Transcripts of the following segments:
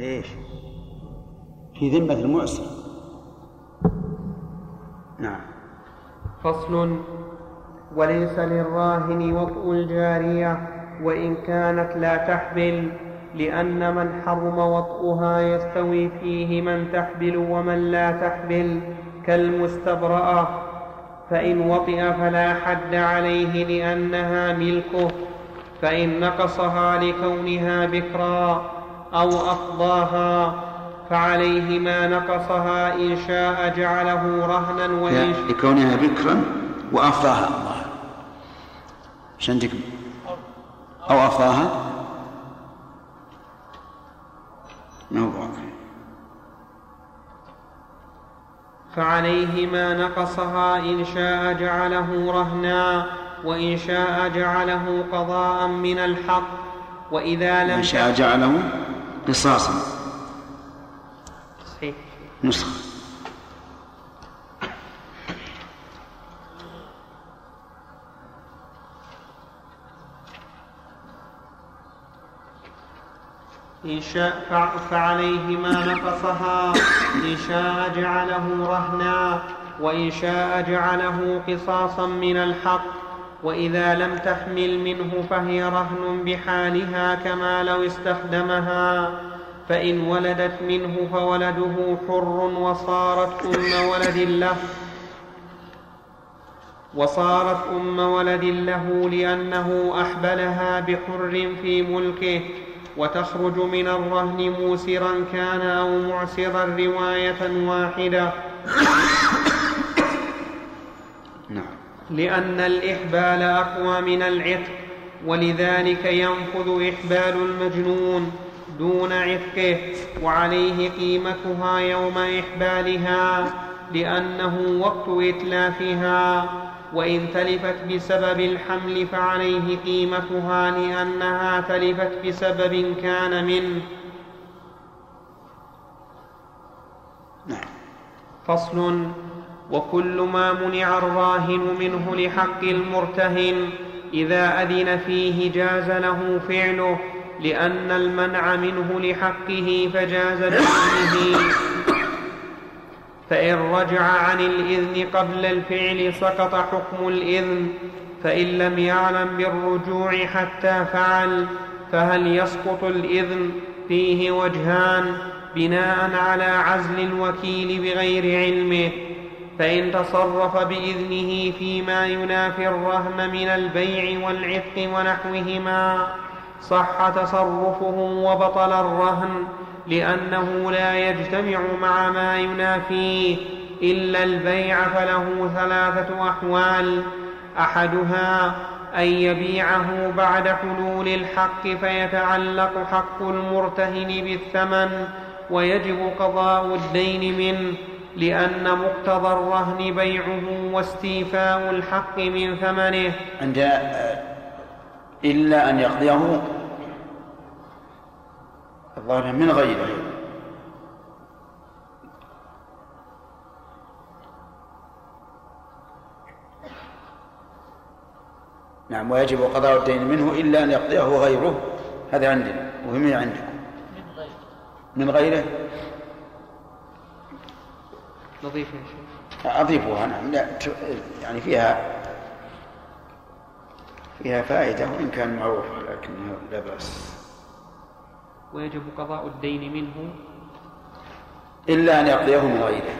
إيش؟ في ذمة المعسر. نعم. فصل. وليس للراهن وطء الجارية وإن كانت لا تحبل لأن من حرم وطئها يستوي فيه من تحبل ومن لا تحبل كالمستبرأة فإن وطئ فلا حد عليه لأنها ملكه فإن نقصها لكونها بكرا. أو أفضاها فعليه ما نقصها إن شاء جعله رهنا وإن شاء لكونها بكرا وأفضاها الله. أو أفضاها؟ موضوع فعليه ما نقصها إن شاء جعله رهنا وإن شاء جعله قضاء من الحق. وإذا لم إن شاء جعله قصاصا صحيح. نسخة. إن شاء فعليه ما نقصها إن شاء جعله رهنا وإن شاء جعله قصاصا من الحق. وإذا لم تحمل منه فهي رهن بحالها كما لو استخدمها فإن ولدت منه فولده حر وصارت أم ولد له وصارت أم ولد له لأنه أحبلها بحر في ملكه وتخرج من الرهن موسرا كان أو معسرا رواية واحدة. نعم. لأن الإحبال أقوى من العتق ولذلك ينفذ إحبال المجنون دون عتقه وعليه قيمتها يوم إحبالها لأنه وقت إتلافها وإن تلفت بسبب الحمل فعليه قيمتها لأنها تلفت بسبب كان منه. نعم. فصل وكل ما منع الراهن منه لحق المرتهن إذا أذن فيه جاز له فعله لأن المنع منه لحقه فجاز بإذنه فإن رجع عن الإذن قبل الفعل سقط حكم الإذن فإن لم يعلم بالرجوع حتى فعل فهل يسقط الإذن؟ فيه وجهان بناء على عزل الوكيل بغير علمه. فإن تصرف بإذنه فيما ينافي الرهن من البيع والعتق ونحوهما صح تصرفه وبطل الرهن لأنه لا يجتمع مع ما ينافيه إلا البيع فله ثلاثة أحوال. أحدها أن يبيعه بعد حلول الحق فيتعلق حق المرتهن بالثمن ويجب قضاء الدين منه. لأن مقتضى الرهن بيعه واستيفاء الحق من ثمنه. عند إلا أن يقضيه الظاهر من غيره. نعم ويجب قضاء الدين منه إلا أن يقضيه غيره. هذا عندنا وهم عندكم. من غيره؟ نضيف يا شيخ. أضيفها نعم. لا يعني فيها فيها فائدة وإن كان معروف لكنه لا بأس. ويجب قضاء الدين منه. إلا أن يقضيه من غيره.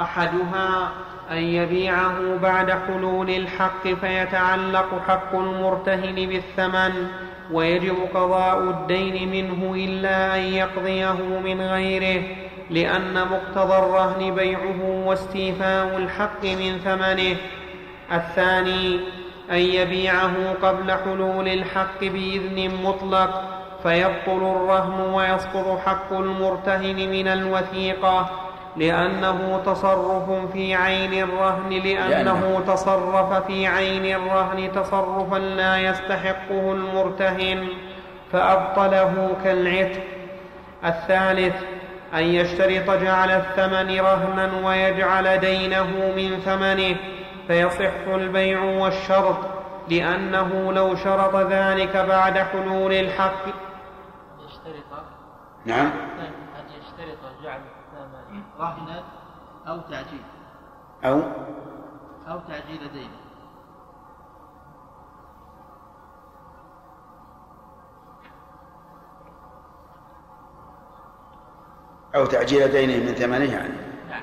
أحدها أن يبيعه بعد حلول الحق فيتعلق حق المرتهن بالثمن ويجب قضاء الدين منه إلا أن يقضيه من غيره لأن مقتضى الرهن بيعه واستيفاء الحق من ثمنه. الثاني أن يبيعه قبل حلول الحق بإذن مطلق فيبطل الرهن ويسقط حق المرتهن من الوثيقة. لأنه تصرف في عين الرهن لأنه تصرف في عين الرهن تصرفا لا يستحقه المرتهن فأبطله كالعتق. الثالث أن يشترط جعل الثمن رهنا ويجعل دينه من ثمنه فيصح البيع والشرط لأنه لو شرط ذلك بعد حلول الحق. يشترط. نعم. أن يشترط جعل رهنا أو تعجيل. أو أو تعجيل دين. أو تعجيل دينه من ثمنه يعني. نعم.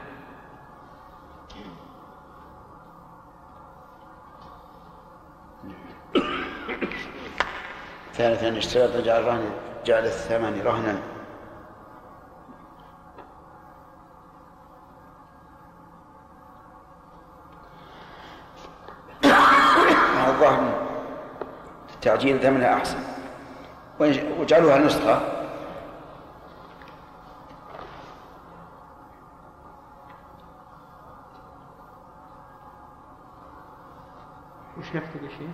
ثالثا اشتراط جعل الرهن جعل الثمن رهنا. الظاهر تعجيل ثمنها أحسن. واجعلوها نسخة. وش نكتب يا شيخ؟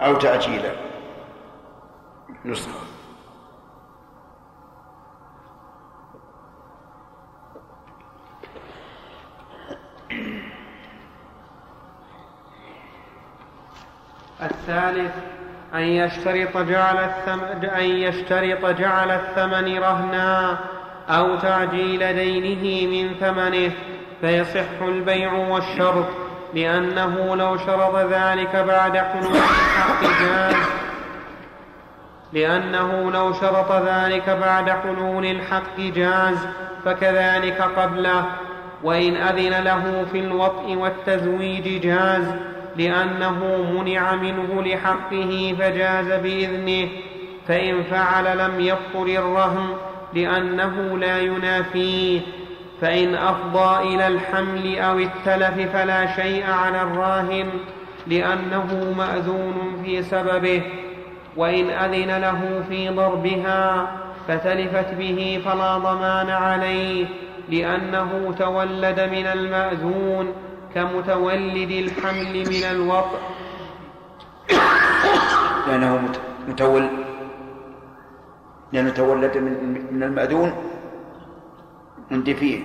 أو تعجيلا نسخة. الثالث أن يشترط جعل الثمن أن يشترط جعل الثمن رهنا أو تعجيل دينه من ثمنه فيصح البيع والشرط لأنه لو شرط ذلك بعد حلول الحق جاز. لأنه لو شرط ذلك بعد حلول الحق جاز فكذلك قبله وإن أذن له في الوطء والتزويج جاز. لأنه منع منه لحقه فجاز بإذنه فإن فعل لم يبطل الرهن لأنه لا ينافيه فإن أفضى إلى الحمل أو التلف فلا شيء على الراهن لأنه مأذون في سببه وإن أذن له في ضربها فتلفت به فلا ضمان عليه لأنه تولد من المأذون. كمتولد الحمل من الوطء لأنه مت- متول لأنه تولد من من المأذون عندي فيه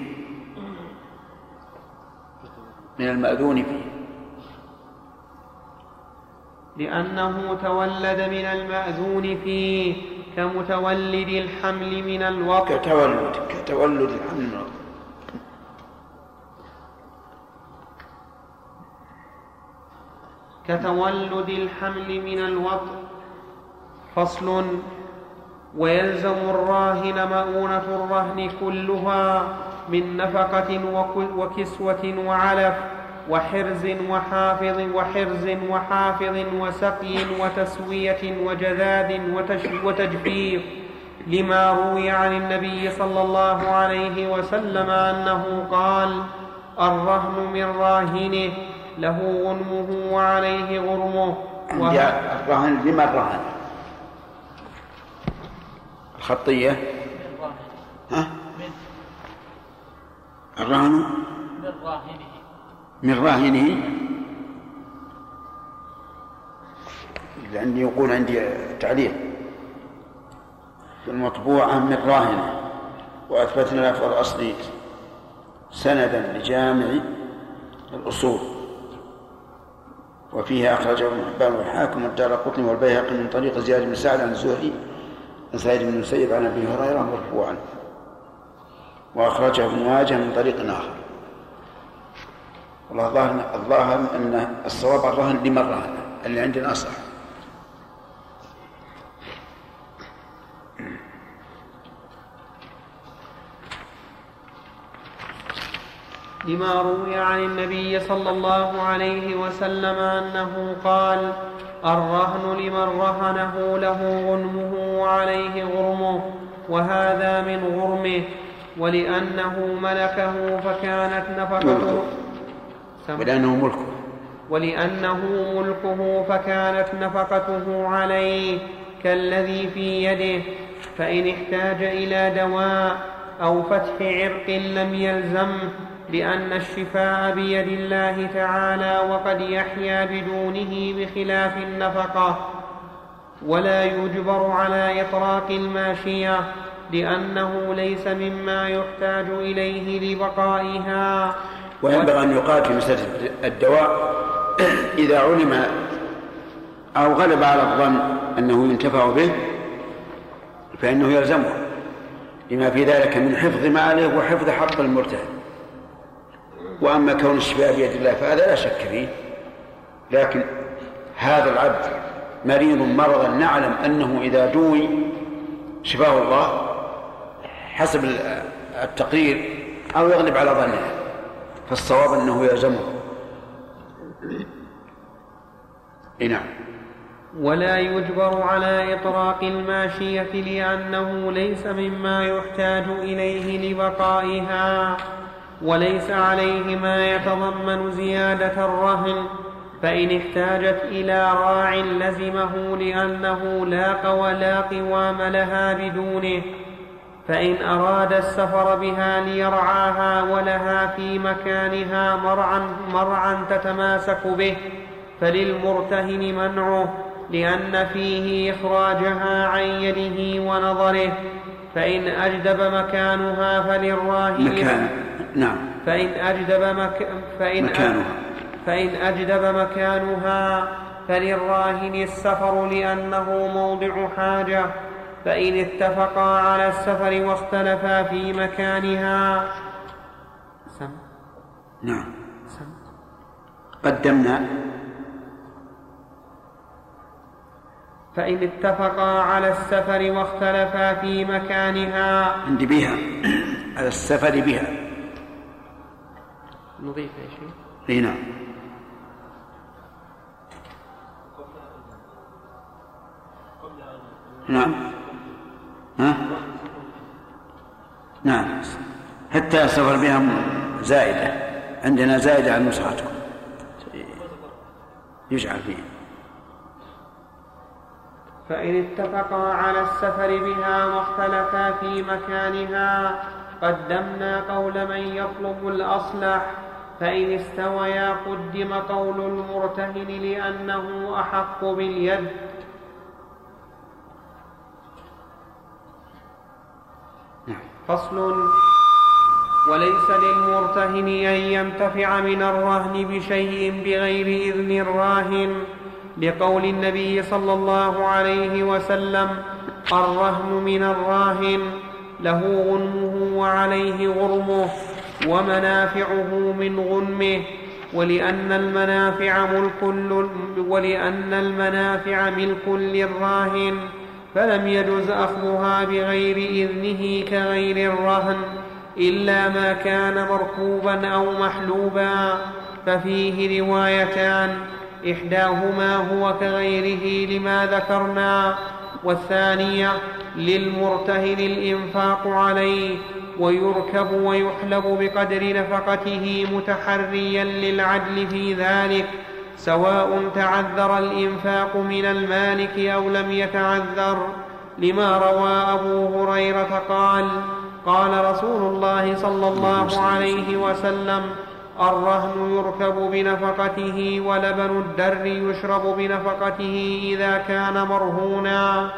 من المأذون فيه. لأنه تولد من المأذون فيه كمتولد الحمل من الوطء كتولد كتولد الحمل من الوطن. كتولد الحمل من الوطء فصل. ويلزم الراهن مؤونة الرهن كلها من نفقة وك- وكسوة وعلف وحرز وحافظ وحرز وحافظ وسقي وتسوية وجذاذ وتجفيف لما روي عن النبي صلى الله عليه وسلم أنه قال الرهن من راهنه. له غنمه وعليه غرمه. عندي الرهن لما الرهن؟ الخطية. ها؟ من الرهن؟ من راهنه من راهنه لأني يقول عندي تعليق في المطبوعة من راهنة وأثبتنا لفظ الأصل سندا لجامع الأصول. وفيه أخرجه ابن حبان والحاكم والدار قطني والبيهقي من طريق زياد بن سعد عن الزهري عن سعيد بن المسيب عن أبي هريرة مرفوعا. وأخرجه ابن ماجه من طريق آخر. والله الظاهر أن الصواب الرهن لمن رهن اللي عندنا أصح. لما روي عن النبي صلى الله عليه وسلم أنه قال الرهن لمن رهنه له غنمه وعليه غرمه وهذا من غرمه ولأنه ملكه فكانت نفقته ولأنه ملكه. ولأنه ملكه فكانت نفقته عليه كالذي في يده فإن احتاج إلى دواء أو فتح عرق لم يلزمه لأن الشفاء بيد الله تعالى وقد يحيا بدونه بخلاف النفقة. ولا يجبر على إطراق الماشية لأنه ليس مما يحتاج إليه لبقائها. وينبغي أن يقال في مسألة الدواء إذا علم أو غلب على الظن أنه ينتفع به فإنه يلزمه. لما في ذلك من حفظ ماله وحفظ حق المرتهن. وأما كون الشفاء بيد الله فهذا لا شك فيه. لكن هذا العبد مريض مرضا نعلم أنه إذا دوي شفاه الله حسب التقرير أو يغلب على ظنه فالصواب أنه يلزمه. نعم. ولا يجبر على إطراق الماشية لأنه ليس مما يحتاج إليه لبقائها. وليس عليه ما يتضمن زيادة الرهن فإن احتاجت إلى راع لزمه لأنه لا ولا قوام لها بدونه فإن أراد السفر بها ليرعاها ولها في مكانها مرعا, مرعا تتماسك به فللمرتهن منعه لأن فيه إخراجها عن يده ونظره فإن أجدب مكانها فللراهن مكان. نعم. فإن أجدب مك... فإن مكانها. فإن أجدب مكانها فللراهن السفر لأنه موضع حاجة فإن اتفقا على السفر واختلفا في مكانها. سم. نعم. سم. قدمنا. فإن اتفقا على السفر واختلفا في مكانها. عندي بها على السفر بها. نضيف يا شيخ اي نعم. نعم. ها؟ نعم. حتى السفر بها زائدة. عندنا زائدة عن نسختكم يجعل فيه فإن اتفقا على السفر بها واختلفا في مكانها قدمنا قول من يطلب الأصلح. فإن استويا قدم قول المرتهن لأنه أحق باليد. فصل. وليس للمرتهن أن ينتفع من الرهن بشيء بغير إذن الراهن. لقول النبي صلى الله عليه وسلم الرهن من الراهن له غنمه وعليه غرمه. ومنافعه من غنمه ولأن المنافع ملك ولأن المنافع ملك للراهن فلم يجز أخذها بغير إذنه كغير الرهن إلا ما كان مركوبا أو محلوبا ففيه روايتان إحداهما هو كغيره لما ذكرنا والثانية للمرتهن الإنفاق عليه ويركب ويحلب بقدر نفقته متحريا للعدل في ذلك سواء تعذر الإنفاق من المالك أو لم يتعذر. لما روى أبو هريرة قال قال رسول الله صلى الله عليه وسلم الرهن يركب بنفقته ولبن الدر يشرب بنفقته إذا كان مرهونا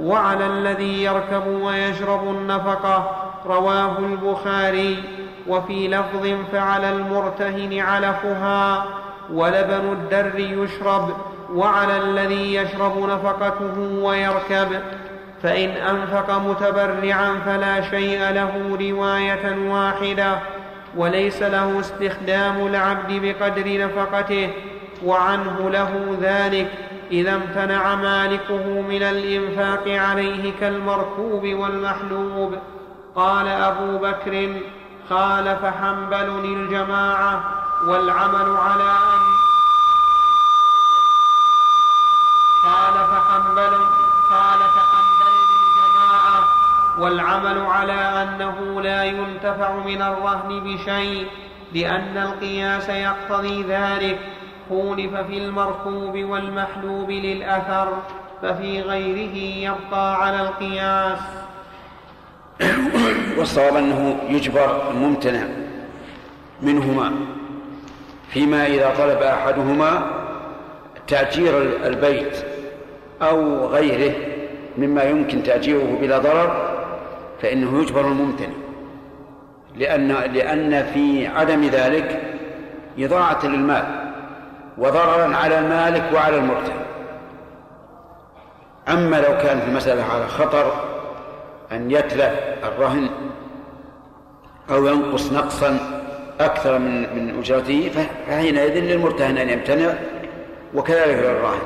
وعلى الذي يركب ويشرب النفقة رواه البخاري وفي لفظ فعلى المرتهن علفها ولبن الدر يشرب وعلى الذي يشرب نفقته ويركب فإن أنفق متبرعا فلا شيء له رواية واحدة وليس له استخدام العبد بقدر نفقته وعنه له ذلك إذا امتنع مالكه من الإنفاق عليه كالمركوب والمحلوب. قال أبو بكر خالف حنبل الجماعة والعمل على أن خالف حنبل خالف حنبل الجماعة والعمل على أنه لا ينتفع من الرهن بشيء لأن القياس يقتضي ذلك. خولف في المركوب والمحلوب للأثر ففي غيره يبقى على القياس. والصواب أنه يجبر الممتنع منهما فيما إذا طلب أحدهما تأجير البيت أو غيره مما يمكن تأجيره بلا ضرر فإنه يجبر الممتنع. لأن لأن في عدم ذلك إضاعة للمال وضررا على المالك وعلى المرتهن أما لو كانت المسألة على خطر أن يتلف الرهن أو ينقص نقصا أكثر من من أجرته فحينئذ للمرتهن أن يمتنع وكذلك للراهن.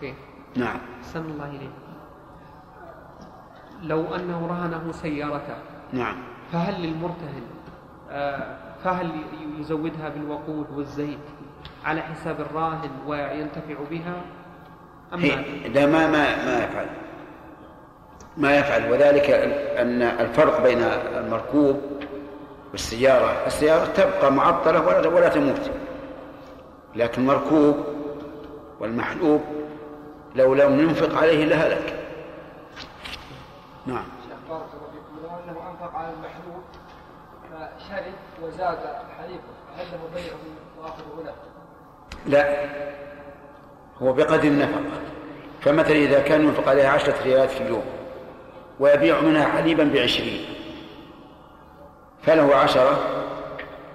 شيخ نعم. أحسن الله إليك. لو أنه رهنه سيارته نعم. فهل للمرتهن آه، فهل يزودها بالوقود والزيت على حساب الراهن وينتفع بها أم لا ما ما ما يفعل. ما يفعل. وذلك أن الفرق بين المركوب والسيارة. السيارة تبقى معطلة ولا ولا تموت. لكن المركوب والمحلوب لو لم ينفق عليه لهلك. نعم. بارك الله فيكم لو أنه أنفق على المحلوب فشرب وزاد حليبه هل له بيعه واخذه له؟ لا. هو بقدر النفقة. فمثلا إذا كان ينفق عليها عشرة ريالات في اليوم ويبيع منها حليبا بعشرين فله عشرة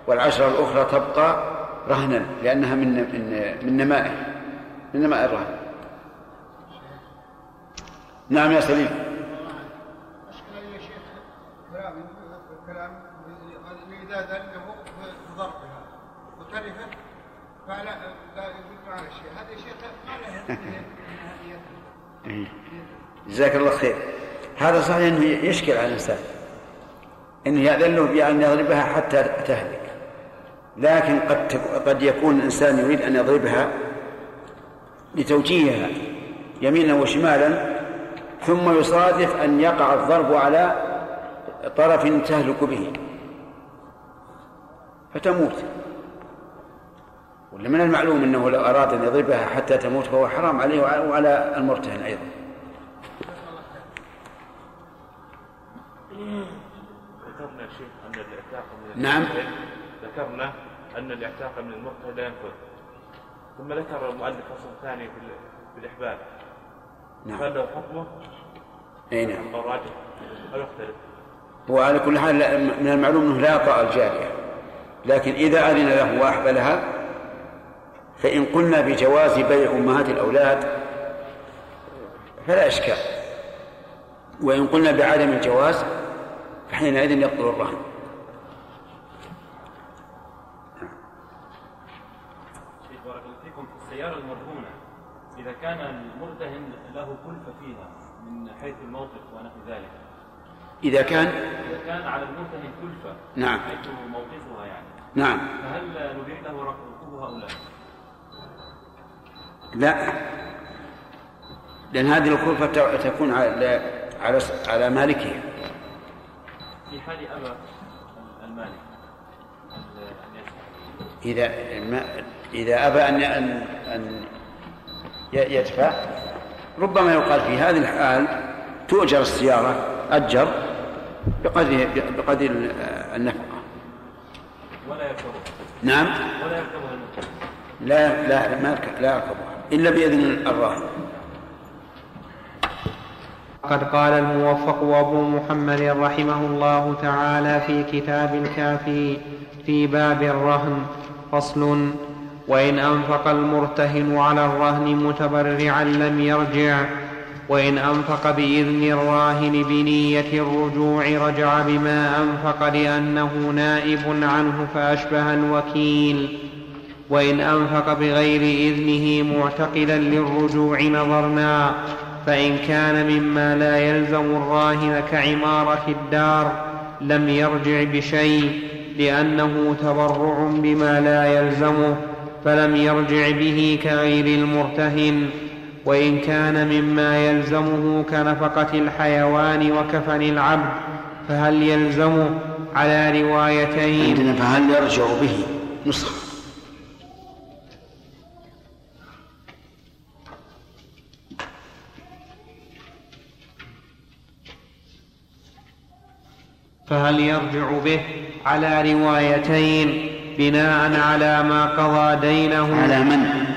والعشرة الأخرى تبقى رهنا لأنها من من من نمائه من نماء الرهن. نعم يا سليم. مشكلة يا شيخ كلام كلام إذا ذله بضربها وتلفت فلا جزاك الله خير. هذا صحيح إنه يشكل على الإنسان. إنه يأذن له بأن يضربها حتى تهلك. لكن قد قد يكون الإنسان يريد أن يضربها لتوجيهها يمينا وشمالا ثم يصادف أن يقع الضرب على طرف تهلك به. فتموت. ولا من المعلوم إنه لو أراد أن يضربها حتى تموت فهو حرام عليه وعلى المرتهن أيضا. ذكرنا شيخ أن الاعتاق من نعم. ذكرنا أن الاعتاق من المرتهن. لا ينفذ ثم ذكر المؤلف فصل ثاني في ال- في الاحبال نعم. له حكمه؟ أي نعم. أو راجح؟ أو يختلف؟ هو على كل حال من المعلوم إنه لا يطأ الجاريه لكن إذا أذن له وأحبلها فإن قلنا بجواز بيع أمهات الأولاد فلا إشكال. وإن قلنا بعدم الجواز فحينئذ يبطل الرهن. السيارة المرهونة إذا كان المرتهن له كلفة فيها من حيث الموقف ونحو ذلك. إذا كان؟ إذا كان على المرتهن كلفة نعم. حيث موقفها يعني. نعم. فهل نبيح له ركوبها أو لا؟ لا. لأن هذه الخلفة ت- تكون على على على مالكها في حال أبى المالك إذا ما إذا أبى أن أن أن يدفع ربما يقال في هذه الحال تؤجر السيارة أجر بقدر بقدر النفقة. ولا يركبها. نعم؟ ولا يركبها لا لا ما لا يركبها. إلا بإذن الراهن قد قال الموفق أبو محمد رحمه الله تعالى في كتاب الكافي في باب الرهن فصل وإن أنفق المرتهن على الرهن متبرعا لم يرجع وإن أنفق بإذن الراهن بنية الرجوع رجع بما أنفق لأنه نائب عنه فأشبه الوكيل وإن أنفق بغير إذنه معتقدا للرجوع نظرنا فإن كان مما لا يلزم الراهن كعمارة الدار لم يرجع بشيء لأنه تبرع بما لا يلزمه فلم يرجع به كغير المرتهن. وإن كان مما يلزمه كنفقة الحيوان وكفن العبد فهل يلزمه؟ على روايتين. عندنا فهل يرجع به؟ نسخة. فهل يرجع به على روايتين بناء على ما قضى دينه؟ على من؟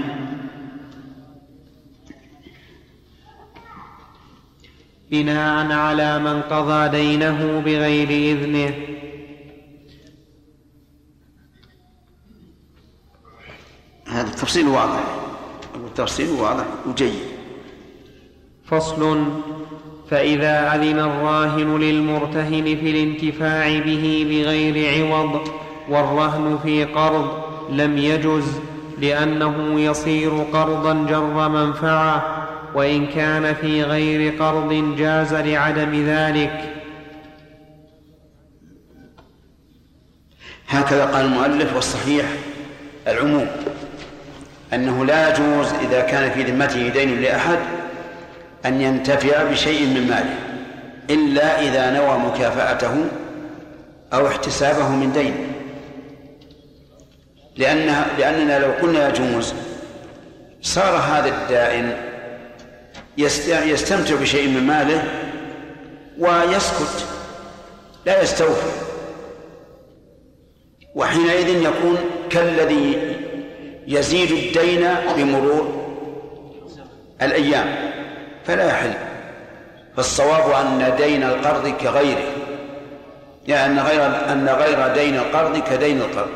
بناء على من قضى دينه بغير إذنه. هذا التفصيل واضح. التفصيل واضح وجيد. فصل فإذا أذن الراهن للمرتهن في الانتفاع به بغير عوض والرهن في قرض لم يجز لأنه يصير قرضا جر منفعة وإن كان في غير قرض جاز لعدم ذلك. هكذا قال المؤلف والصحيح العموم أنه لا يجوز إذا كان في ذمته دين لأحد أن ينتفع بشيء من ماله إلا إذا نوى مكافأته أو احتسابه من دين. لأنها لأننا لو قلنا يجوز صار هذا الدائن يستمتع بشيء من ماله ويسكت لا يستوفي وحينئذ يكون كالذي يزيد الدين بمرور الأيام. فلا يحل. فالصواب أن دين القرض كغيره. يعني أن غير أن غير دين القرض كدين القرض.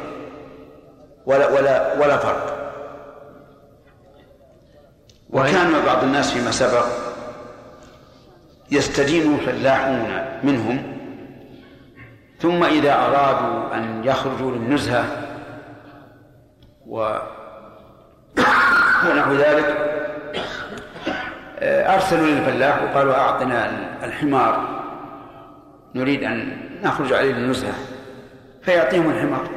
ولا ولا ولا فرق. وكان بعض الناس فيما سبق يستدين فلاحون منهم ثم إذا أرادوا أن يخرجوا للنزهة و ونحو ذلك أرسلوا للفلاح وقالوا أعطنا الحمار. نريد أن نخرج عليه للنزهة. فيعطيهم الحمار.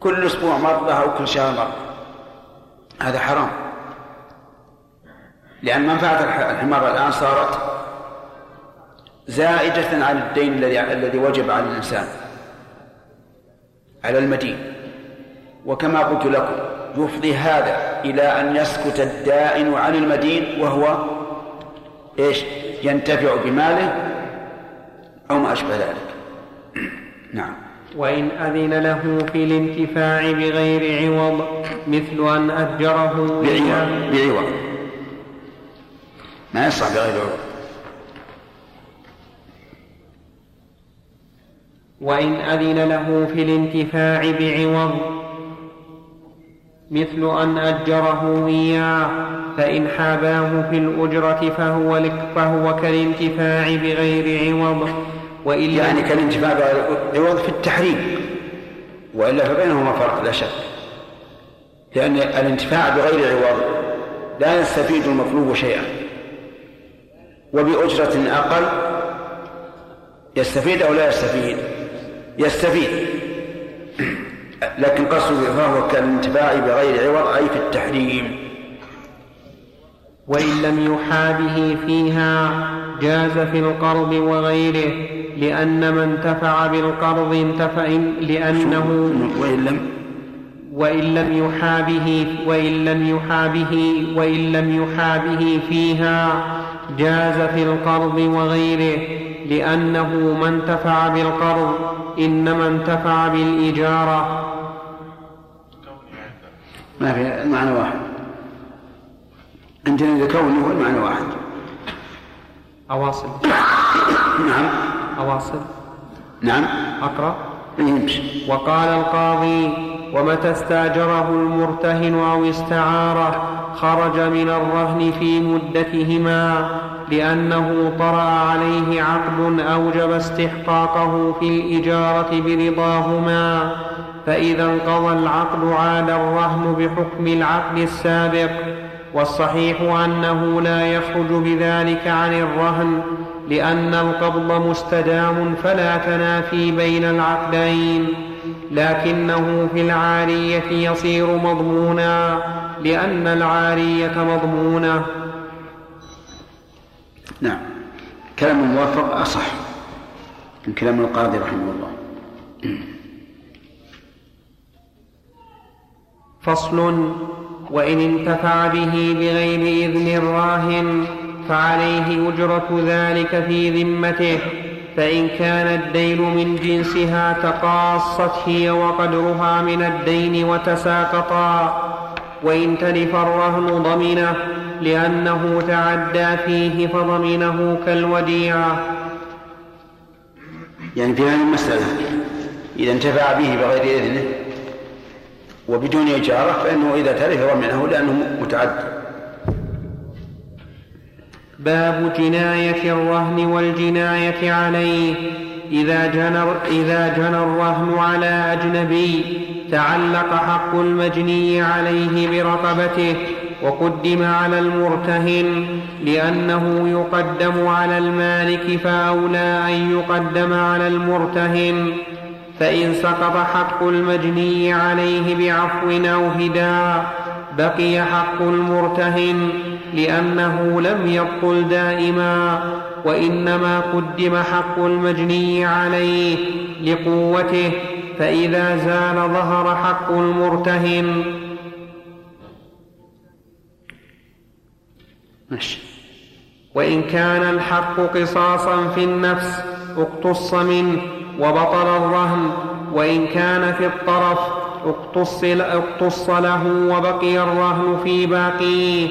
كل أسبوع مرة أو كل شهر مرة هذا حرام. لأن منفعة الحمار الآن صارت زائدة على الدين الذي الذي وجب على الإنسان. على المدين. وكما قلت لكم يفضي هذا إلى أن يسكت الدائن عن المدين وهو إيش؟ ينتفع بماله أو ما أشبه ذلك. نعم. وإن أذن له في الانتفاع بغير عوض مثل أن أجره بعوض بعوض. ما يصح بغير عوض. وإن أذن له في الانتفاع بعوض مثل أن أجره إياه فإن حاباه في الأجرة فهو لك فهو كالانتفاع بغير عوض. وإلا يعني كالانتفاع بغير عوض في التحريم وإلا فبينهما فرق لا شك. لأن الانتفاع بغير عوض لا يستفيد المطلوب شيئا. وبأجرة أقل يستفيد أو لا يستفيد؟ يستفيد. لكن قصده فهو كالانتفاع بغير عوض أي في التحريم. وإن لم يحابه فيها جاز في القرض وغيره لأن من انتفع بالقرض انتفع لأنه وإن لم؟ وإن لم يحابه وإن لم يحابه وإن لم يحابه فيها جاز في القرض وغيره لأنه ما انتفع بالقرض إنما انتفع بالإجارة ما في المعنى واحد. عندنا لكونه هو المعنى واحد. أواصل. نعم. أواصل. نعم. أقرأ. يمشي. وقال القاضي ومتى استاجره المرتهن أو استعاره خرج من الرهن في مدتهما. لأنه طرأ عليه عقد أوجب استحقاقه في الإجارة برضاهما فإذا انقضى العقد عاد الرهن بحكم العقد السابق والصحيح أنه لا يخرج بذلك عن الرهن لأن القبض مستدام فلا تنافي بين العقدين لكنه في العارية يصير مضمونا لأن العارية مضمونة. نعم. كلام الموفق أصح من كلام القاضي رحمه الله. فصل وإن انتفع به بغير إذن الراهن فعليه أجرة ذلك في ذمته فإن كان الدين من جنسها تقاصت هي وقدرها من الدين وتساقطا وإن تلف الرهن ضمنه لأنه تعدى فيه فضمنه كالوديعة. يعني في هذه المسألة إذا انتفع به بغير إذنه وبدون إجارة فإنه إذا تلف ضمنه لأنه متعدي باب جناية الرهن والجناية عليه. إذا جنى إذا جنى الرهن على أجنبي تعلق حق المجني عليه برقبته. وقدم على المرتهن لأنه يقدم على المالك فأولى أن يقدم على المرتهن فإن سقط حق المجني عليه بعفو أو هداء بقي حق المرتهن لأنه لم يبطل دائما وإنما قدم حق المجني عليه لقوته فإذا زال ظهر حق المرتهن ماشي. وإن كان الحق قصاصا في النفس اقتص منه وبطل الرهن. وإن كان في الطرف اقتص اقتص له وبقي الرهن في باقيه.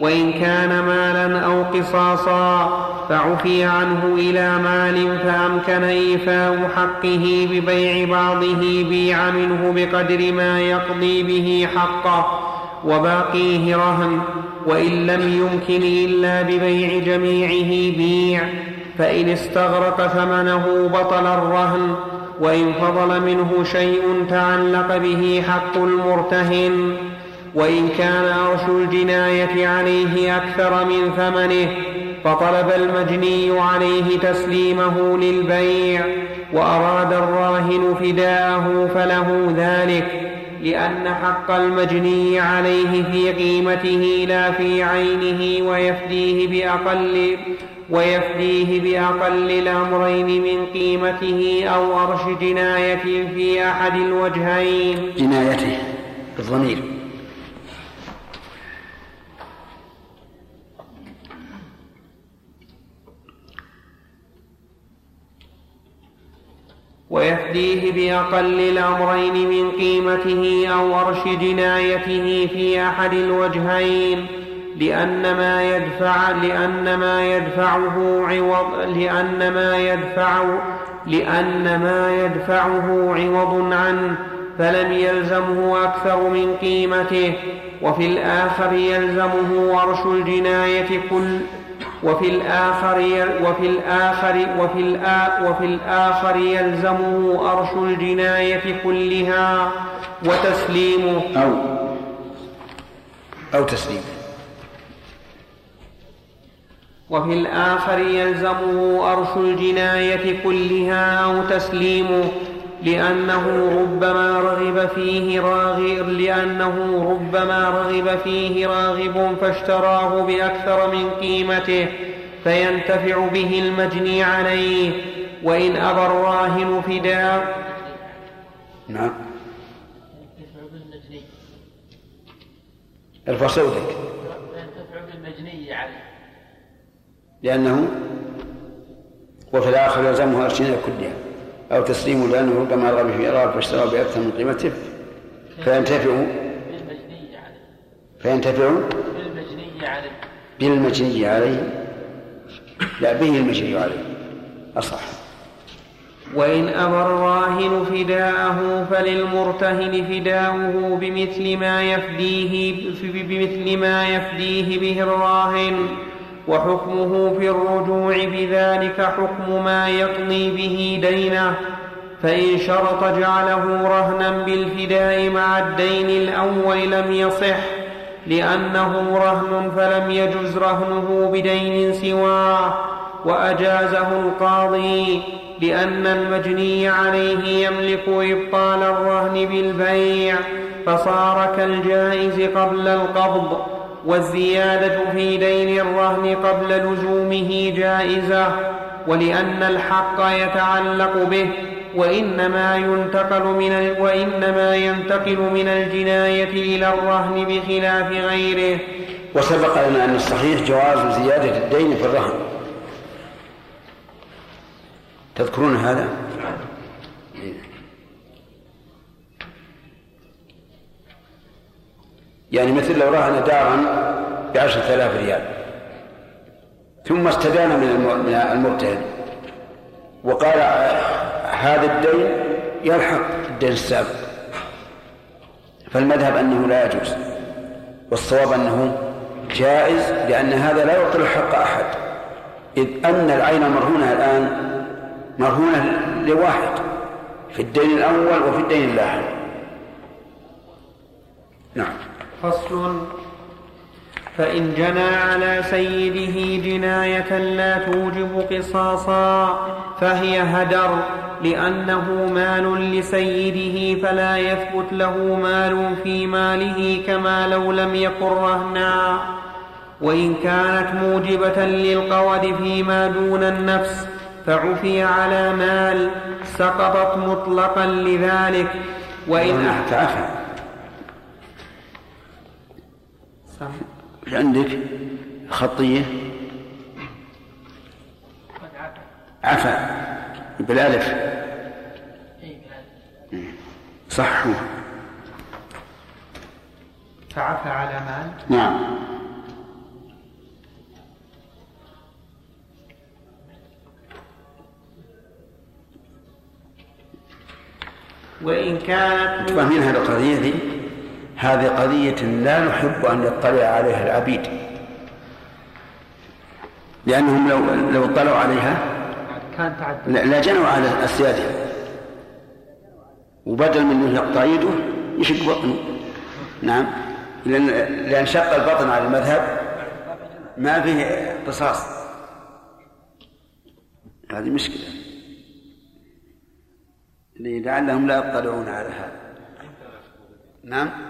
وإن كان مالا أو قصاصا فعفي عنه إلى مال فأمكن إيفاء حقه ببيع بعضه بيع منه بقدر ما يقضي به حقه. وباقيه رهن وإن لم يمكن إلا ببيع جميعه بيع فإن استغرق ثمنه بطل الرهن وإن فضل منه شيء تعلق به حق المرتهن وإن كان أرش الجناية عليه أكثر من ثمنه فطلب المجني عليه تسليمه للبيع وأراد الراهن فداءه فله ذلك. لأن حق المجني عليه في قيمته لا في عينه ويفديه بأقل ويفديه بأقل الأمرين من قيمته أو أرش جناية في أحد الوجهين. جنايته بالضمير ويفديه بأقل الأمرين من قيمته أو أرش جنايته في أحد الوجهين لأن ما يدفع لأن ما يدفعه عوض لأن ما يدفع لأن ما يدفعه عوض عنه فلم يلزمه أكثر من قيمته وفي الآخر يلزمه أرش الجناية كل وفي الآخر وفي الآخر وفي الآ وفي الآخر يلزمه أرش الجناية كلها وتسليمه أو أو تسليمه وفي الآخر يلزمه أرش الجناية كلها أو تسليمه لأنه ربما رغب فيه راغب لأنه ربما رغب فيه راغب فاشتراه بأكثر من قيمته فينتفع به المجني عليه. وإن أبى الراهن فداء نعم. ارفع صوتك. بالمجني عليه. لأنه وفي الآخر يلزمه أرشنا كلها. أو تسليمه لأنه ربما رغب في إرغاب فاشترى بأكثر من قيمته. فينتفع فينتفع بالمجني عليه. بالمجني عليه لا به المجني عليه. أصح. وإن أبى الراهن فداءه فللمرتهن فداؤه بمثل ما يفديه بمثل ما يفديه به الراهن. وحكمه في الرجوع بذلك حكم ما يقضي به دينه فإن شرط جعله رهنا بالفداء مع الدين الأول لم يصح لأنه رهن فلم يجز رهنه بدين سواه وأجازه القاضي لأن المجني عليه يملك إبطال الرهن بالبيع فصار كالجائز قبل القبض. والزيادة في دين الرهن قبل لزومه جائزة ولأن الحق يتعلق به وإنما ينتقل من ال... وإنما ينتقل من الجناية إلى الرهن بخلاف غيره وسبق لنا أن الصحيح جواز زيادة الدين في الرهن تذكرون هذا؟ يعني مثل لو رهن دارا بعشرة آلاف ريال ثم استدان من المرتهن وقال هذا الدين يلحق الدين السابق فالمذهب أنه لا يجوز والصواب أنه جائز لأن هذا لا يعطي الحق أحد إذ أن العين مرهونة الآن مرهونة لواحد في الدين الأول وفي الدين اللاحق نعم. فصل. فإن جنى على سيده جناية لا توجب قصاصا فهي هدر لأنه مال لسيده فلا يثبت له مال في ماله كما لو لم يكن رهنا. وإن كانت موجبة للقود فيما دون النفس فعفي على مال سقطت مطلقا لذلك. وإن تعفى عندك خطية. عفا بالألف. صح. فعفى على مال. نعم. وإن كانت فاهمين هذه القضية ذي؟ هذه قضية لا نحب أن يطلع عليها العبيد. لأنهم لو لو اطلعوا عليها كان تعدى لا جنوا على السيادة. وبدل من انه يقطع يده يشق بطنه نعم. لأن لأن شق البطن على المذهب. ما فيه قصاص هذه مشكلة. لعلهم لا يطلعون على هذا نعم.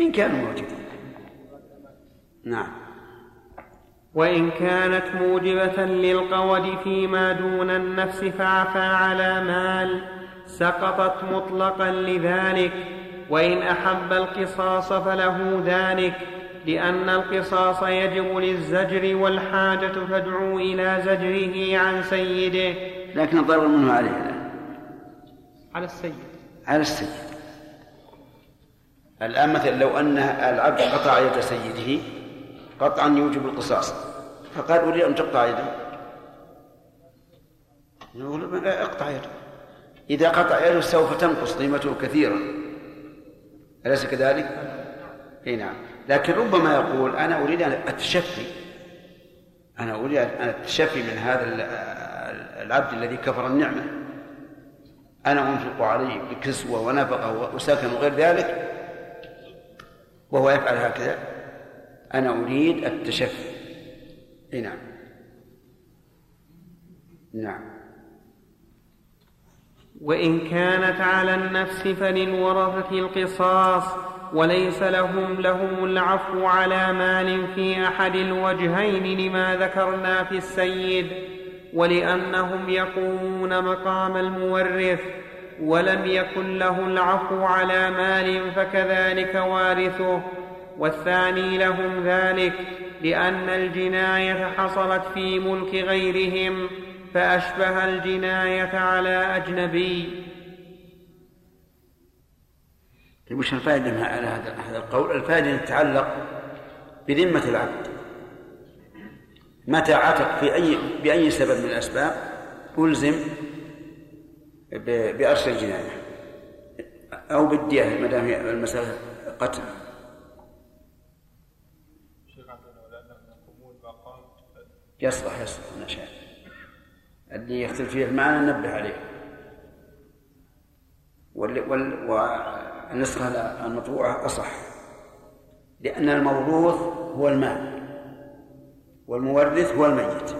إن كانوا موجودين. نعم. وإن كانت موجبة للقود فيما دون النفس فعفى على مال سقطت مطلقا لذلك وإن أحب القصاص فله ذلك لأن القصاص يجب للزجر والحاجة تدعو إلى زجره عن سيده. لكن الضرر منه عليه الآن. على السيد. على السيد. الآن مثلا لو أن العبد قطع يد سيده قطعا يوجب القصاص. فقال أريد أن تقطع يدي يقول لا أقطع يده. إذا قطع يده سوف تنقص قيمته كثيرا. أليس كذلك؟ إي نعم. لكن ربما يقول أنا أريد أن التشفي أنا أريد أن التشفي من هذا العبد الذي كفر النعمة. أنا أنفق عليه بكسوة ونفقة وسكن وغير ذلك. وهو يفعل هكذا. أنا أريد التشفي. إي نعم. نعم. وإن كانت على النفس فللورثة القصاص وليس لهم لهم العفو على مال في أحد الوجهين لما ذكرنا في السيد ولأنهم يقومون مقام المورث. ولم يكن له العفو على مال فكذلك وارثه. والثاني لهم ذلك لأن الجناية حصلت في ملك غيرهم فأشبه الجناية على أجنبي. طيب وش الفائدة من هذا القول؟ الفائدة تتعلق بذمة العبد. متى عتق في أي بأي سبب من الأسباب ألزم بأرش الجناية. أو بالدية ما دام المسألة قتل. يصلح يصلح نشاء اللي يختلف فيه المعنى ننبه عليه. وال... وال... والنسخة المطبوعة أصح. لأن الموروث هو المال. والمورث هو الميت.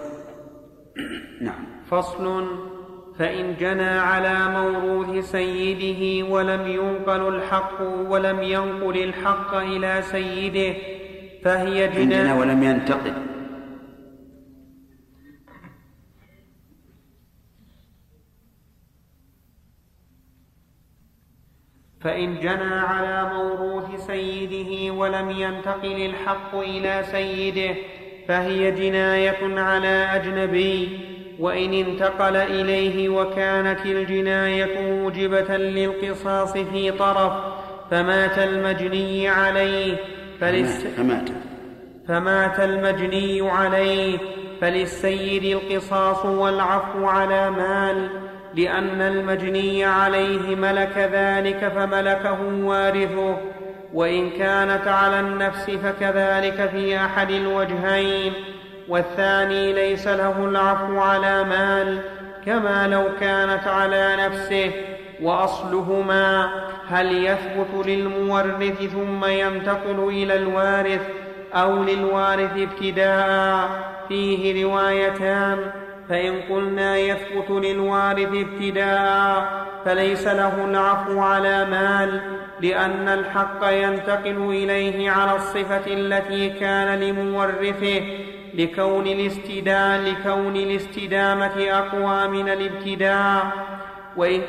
نعم. فصل فإن جنى على موروث سيده ولم ينقل الحق ولم ينقل الحق إلى سيده فهي جنى ولم ينتقل. فإن جنى على موروث سيده ولم ينتقل الحق إلى سيده فهي جناية على أجنبي. وإن انتقل إليه وكانت الجناية موجبة للقصاص في طرف فمات المجني عليه فلس فمات. فمات المجني عليه فللسيد القصاص والعفو على مال لأن المجني عليه ملك ذلك فملكه وارثه وإن كانت على النفس فكذلك في أحد الوجهين. والثاني ليس له العفو على مال كما لو كانت على نفسه. وأصلهما هل يثبت للمورث ثم ينتقل إلى الوارث أو للوارث ابتداء؟ فيه روايتان. فإن قلنا يثبت للوارث ابتداء فليس له العفو على مال لأن الحق ينتقل إليه على الصفة التي كان لمورثه. لكون الاستداء لكون الاستدامة أقوى من الابتداء وإن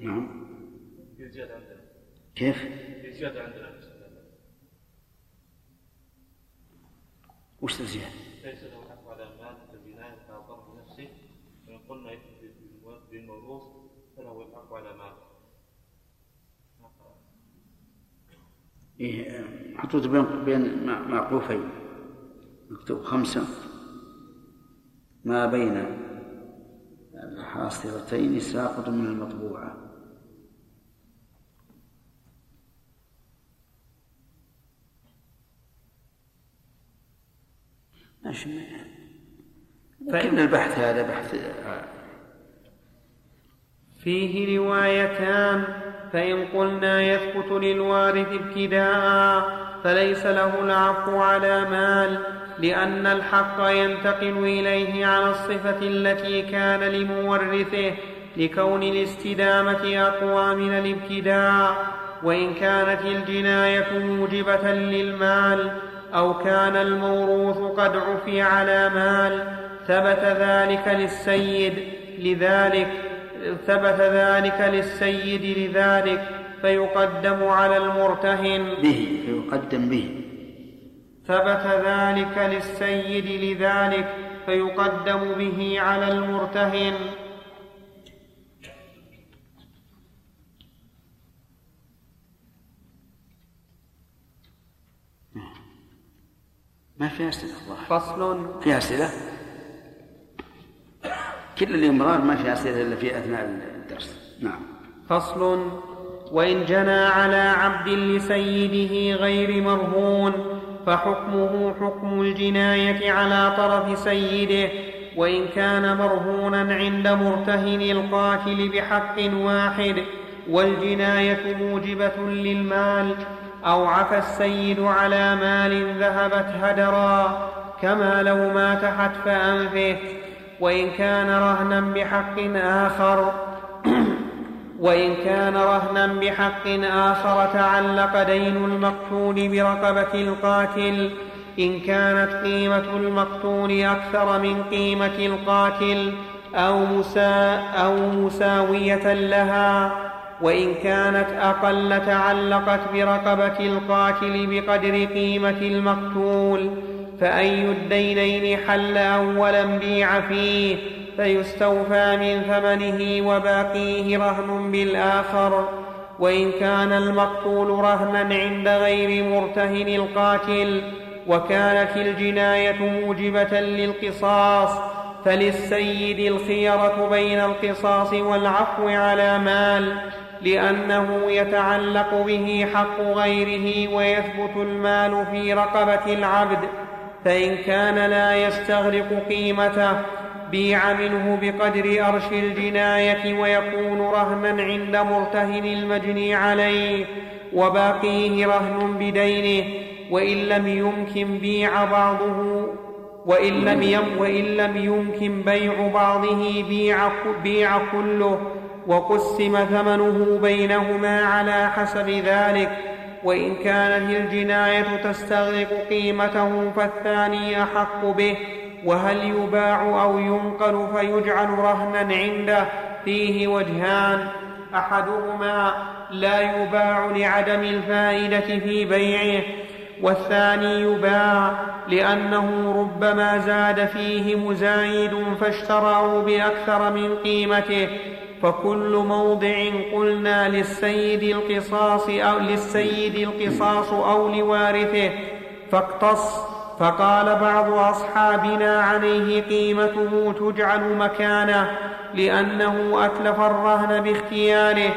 نعم عندنا كيف؟ في زيادة عندنا وش الزيادة؟ ليس له حق على مال كالبناء كضرب نفسه فإن قلنا بالموروث فله الحق على مال إيه محطوط بين بين معقوفين مكتوب خمسة. ما بين الحاصرتين ساقط من المطبوعة. ماشي. فإن البحث هذا بحث فيه روايتان فإن قلنا يثبت للوارث ابتداء فليس له العفو على مال. لأن الحق ينتقل إليه على الصفة التي كان لمورثه لكون الاستدامة أقوى من الابتداء وإن كانت الجناية موجبة للمال أو كان الموروث قد عفي على مال ثبت ذلك للسيد لذلك ثبت ذلك للسيد لذلك فيقدم على المرتهن. به فيقدم به. ثبت ذلك للسيد لذلك فيقدم به على المرتهن. ما في أسئلة فصل. في أسئلة؟ كل الإمرار ما في أسئلة إلا في أثناء الدرس. نعم. فصل. وإن جنى على عبد لسيده غير مرهون فحكمه حكم الجناية على طرف سيده وإن كان مرهونا عند مرتهن القاتل بحق واحد والجناية موجبة للمال أو عفى السيد على مال ذهبت هدرا كما لو مات حتف أنفه وإن كان رهنا بحق آخر. وإن كان رهنا بحق آخر تعلق دين المقتول برقبة القاتل. إن كانت قيمة المقتول أكثر من قيمة القاتل أو, مسا أو مساوية لها. وإن كانت أقل تعلقت برقبة القاتل بقدر قيمة المقتول فأي الدينين حل أولا بيع فيه؟ فيستوفى من ثمنه وباقيه رهن بالآخر. وإن كان المقتول رهنا عند غير مرتهن القاتل وكانت الجناية موجبة للقصاص فللسيد الخيرة بين القصاص والعفو على مال لأنه يتعلق به حق غيره ويثبت المال في رقبة العبد فإن كان لا يستغرق قيمته بيع منه بقدر أرش الجناية ويكون رهنا عند مرتهن المجني عليه وباقيه رهن بدينه وإن لم يمكن بيع بعضه وإن لم, يم وإن لم يمكن بيع بعضه بيع, بيع كله وقسم ثمنه بينهما على حسب ذلك وإن كانت الجناية تستغرق قيمته فالثاني أحق به وهل يباع أو ينقل فيجعل رهنا عنده فيه وجهان. أحدهما لا يباع لعدم الفائدة في بيعه والثاني يباع لأنه ربما زاد فيه مزايد فاشتراه بأكثر من قيمته. فكل موضع قلنا للسيد القصاص أو للسيد القصاص أو لوارثه فاقتص فقال بعض أصحابنا عليه قيمته تجعل مكانه لأنه أتلف الرهن باختياره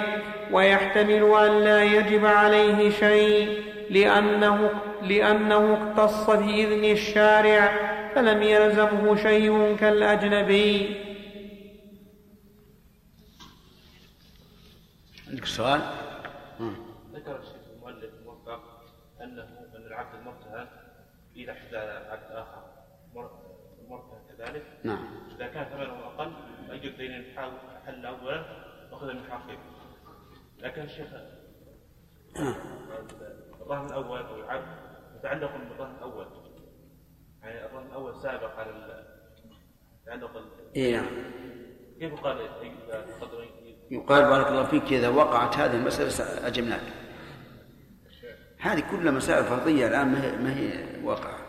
ويحتمل أن لا يجب عليه شيء لأنه, لأنه اقتص بإذن الشارع فلم يلزمه شيء كالأجنبي عندك سؤال؟ ذكر الشيخ المؤلف الموفق انه ان العبد المرتهن اذا احتال عبد اخر مر- مرتهن كذلك نعم. إذا كان ثمنه أقل اي الدين حل اولا اخذ من حقه. لكن الشيخ الرهن الأول أو العبد متعلق بالرهن الأول. يعني الرهن الأول سابق على تعلق ال- اي نعم. كيف قال يقال بارك الله فيك إذا وقعت هذه المسألة أجبناك. هذه كلها مسائل فرضية الآن ما هي, ما هي واقعة.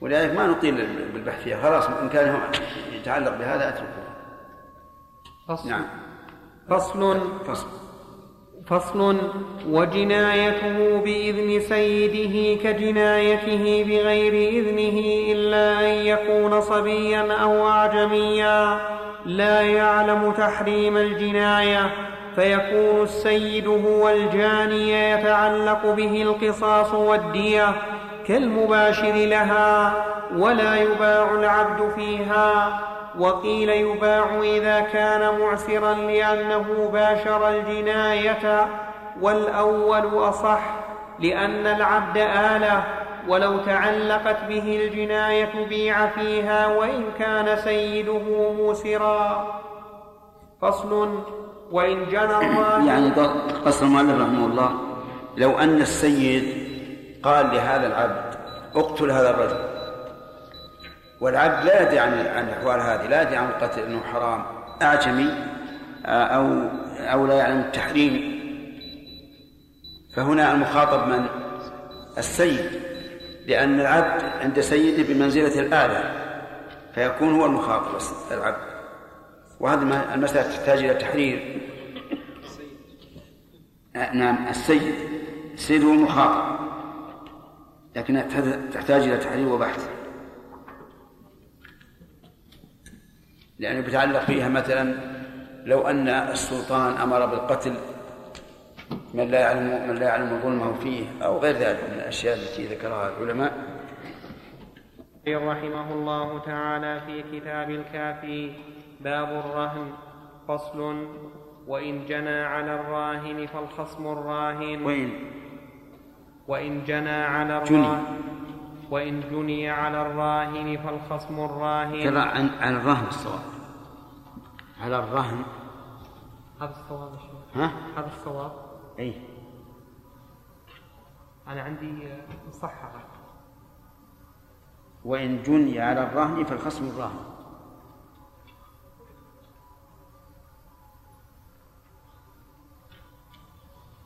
ولذلك ما نطيل بالبحث فيها. خلاص إن كان يتعلق بهذا أتركه. فصل. نعم. فصل. فصل. فصل. وجنايته بإذن سيده كجنايته بغير إذنه إلا أن يكون صبيا أو أعجميا. لا يعلم تحريم الجناية. فيكون السيد هو الجاني يتعلق به القصاص والدية. كالمباشر لها ولا يباع العبد فيها. وقيل يباع إذا كان معسرا لأنه باشر الجناية والأول أصح لأن العبد آلة ولو تعلقت به الجناية بيع فيها وإن كان سيده موسرا. فصل وإن جنى الراهن يعني قصر المؤلف رحمه الله لو أن السيد قال لهذا العبد اقتل هذا الرجل. والعبد لا يدري عن عن الأحوال هذه لا يدري عن القتل إنه حرام أعجمي آه، أو أو لا يعلم التحريم. فهنا المخاطب من؟ السيد. لأن العبد عند سيده بمنزلة الآلة فيكون هو المخاطب العبد. وهذه المسألة تحتاج إلى تحرير. آه، نعم السيد. السيد هو المخاطب. لكنها تحتاج إلى تحرير وبحث. لأنه بيتعلق فيها مثلا لو أن السلطان أمر بالقتل من لا يعلم من لا يعلم ظلمه فيه أو غير ذلك من الأشياء التي ذكرها العلماء. رحمه الله تعالى في كتاب الكافي باب الرهن فصل وإن جنى على الراهن فالخصم الراهن. وين وإن جنى على. الراهن وإن جني على الراهن فالخصم الراهن. عن الرهن الصواب. على الرهن. هذا الصواب. ها؟ هذا الصواب. أي. أنا عندي مصححة. وإن جني على الرهن فالخصم الراهن.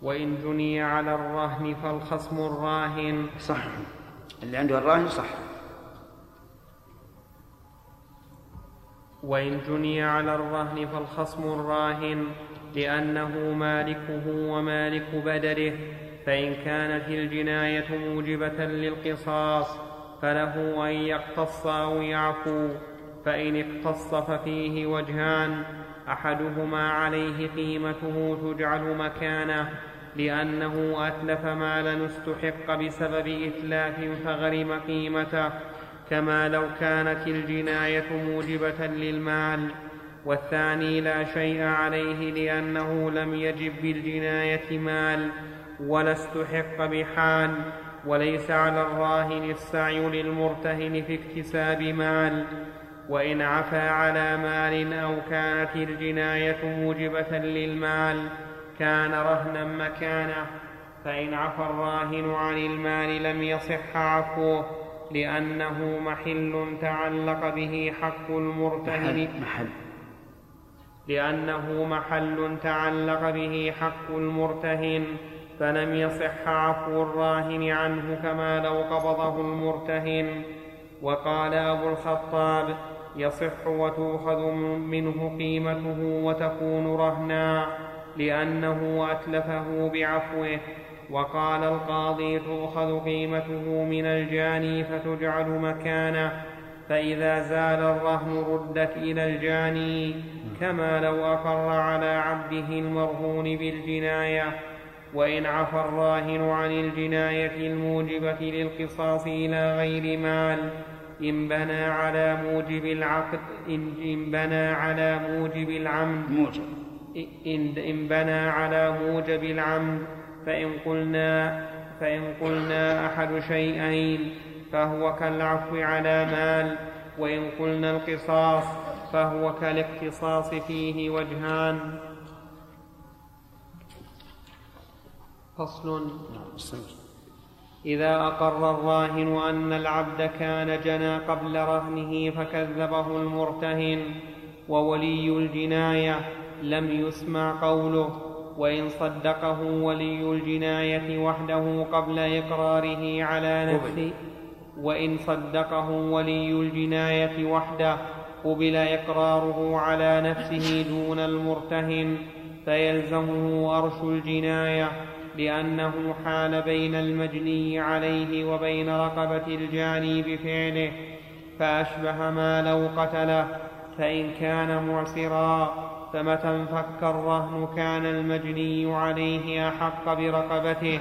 وإن جني على الرهن فالخصم الراهن. صح. اللي عنده الراهن صح. وإن جني على الرهن فالخصم الراهن لأنه مالكه ومالك بدره. فإن كانت الجناية موجبة للقصاص فله أن يقتص أو يعفو. فإن اقتص ففيه وجهان. أحدهما عليه قيمته تجعل مكانه لأنه أتلف مالا استحق بسبب إتلاف فغرم قيمته كما لو كانت الجناية موجبة للمال. والثاني لا شيء عليه لأنه لم يجب بالجناية مال ولا استحق بحال وليس على الراهن السعي للمرتهن في اكتساب مال. وإن عفا على مال أو كانت الجناية موجبة للمال كان رهنا مكانه. فإن عفى الراهن عن المال لم يصح عفوه لأنه محل تعلق به حق المرتهن. محل محل. لأنه محل تعلق به حق المرتهن فلم يصح عفو الراهن عنه كما لو قبضه المرتهن. وقال أبو الخطاب يصح وتؤخذ منه قيمته وتكون رهنا لأنه أتلفه بعفوه. وقال القاضي تؤخذ قيمته من الجاني فتجعل مكانه. فإذا زال الرهن ردت إلى الجاني كما لو أقر على عبده المرهون بالجناية. وإن عفى الراهن عن الجناية الموجبة للقصاص إلى غير مال إن بنى على موجب العقد إن, إن بنى على موجب العمد. موجب. إن, إن بنى على موجب العمد فإن قلنا فإن قلنا أحد شيئين فهو كالعفو على مال. وإن قلنا القصاص فهو كالاقتصاص فيه وجهان. فصل. إذا أقر الراهن أن العبد كان جنى قبل رهنه فكذبه المرتهن وولي الجناية لم يسمع قوله وإن صدقه ولي الجناية وحده قبل إقراره على نفسه وإن صدقه ولي الجناية وحده قبل إقراره على نفسه دون المرتهن فيلزمه أرش الجناية لأنه حال بين المجني عليه وبين رقبة الجاني بفعله فأشبه ما لو قتله فإن كان معسرا فمتى انفك الرهن كان المجني عليه أحق برقبته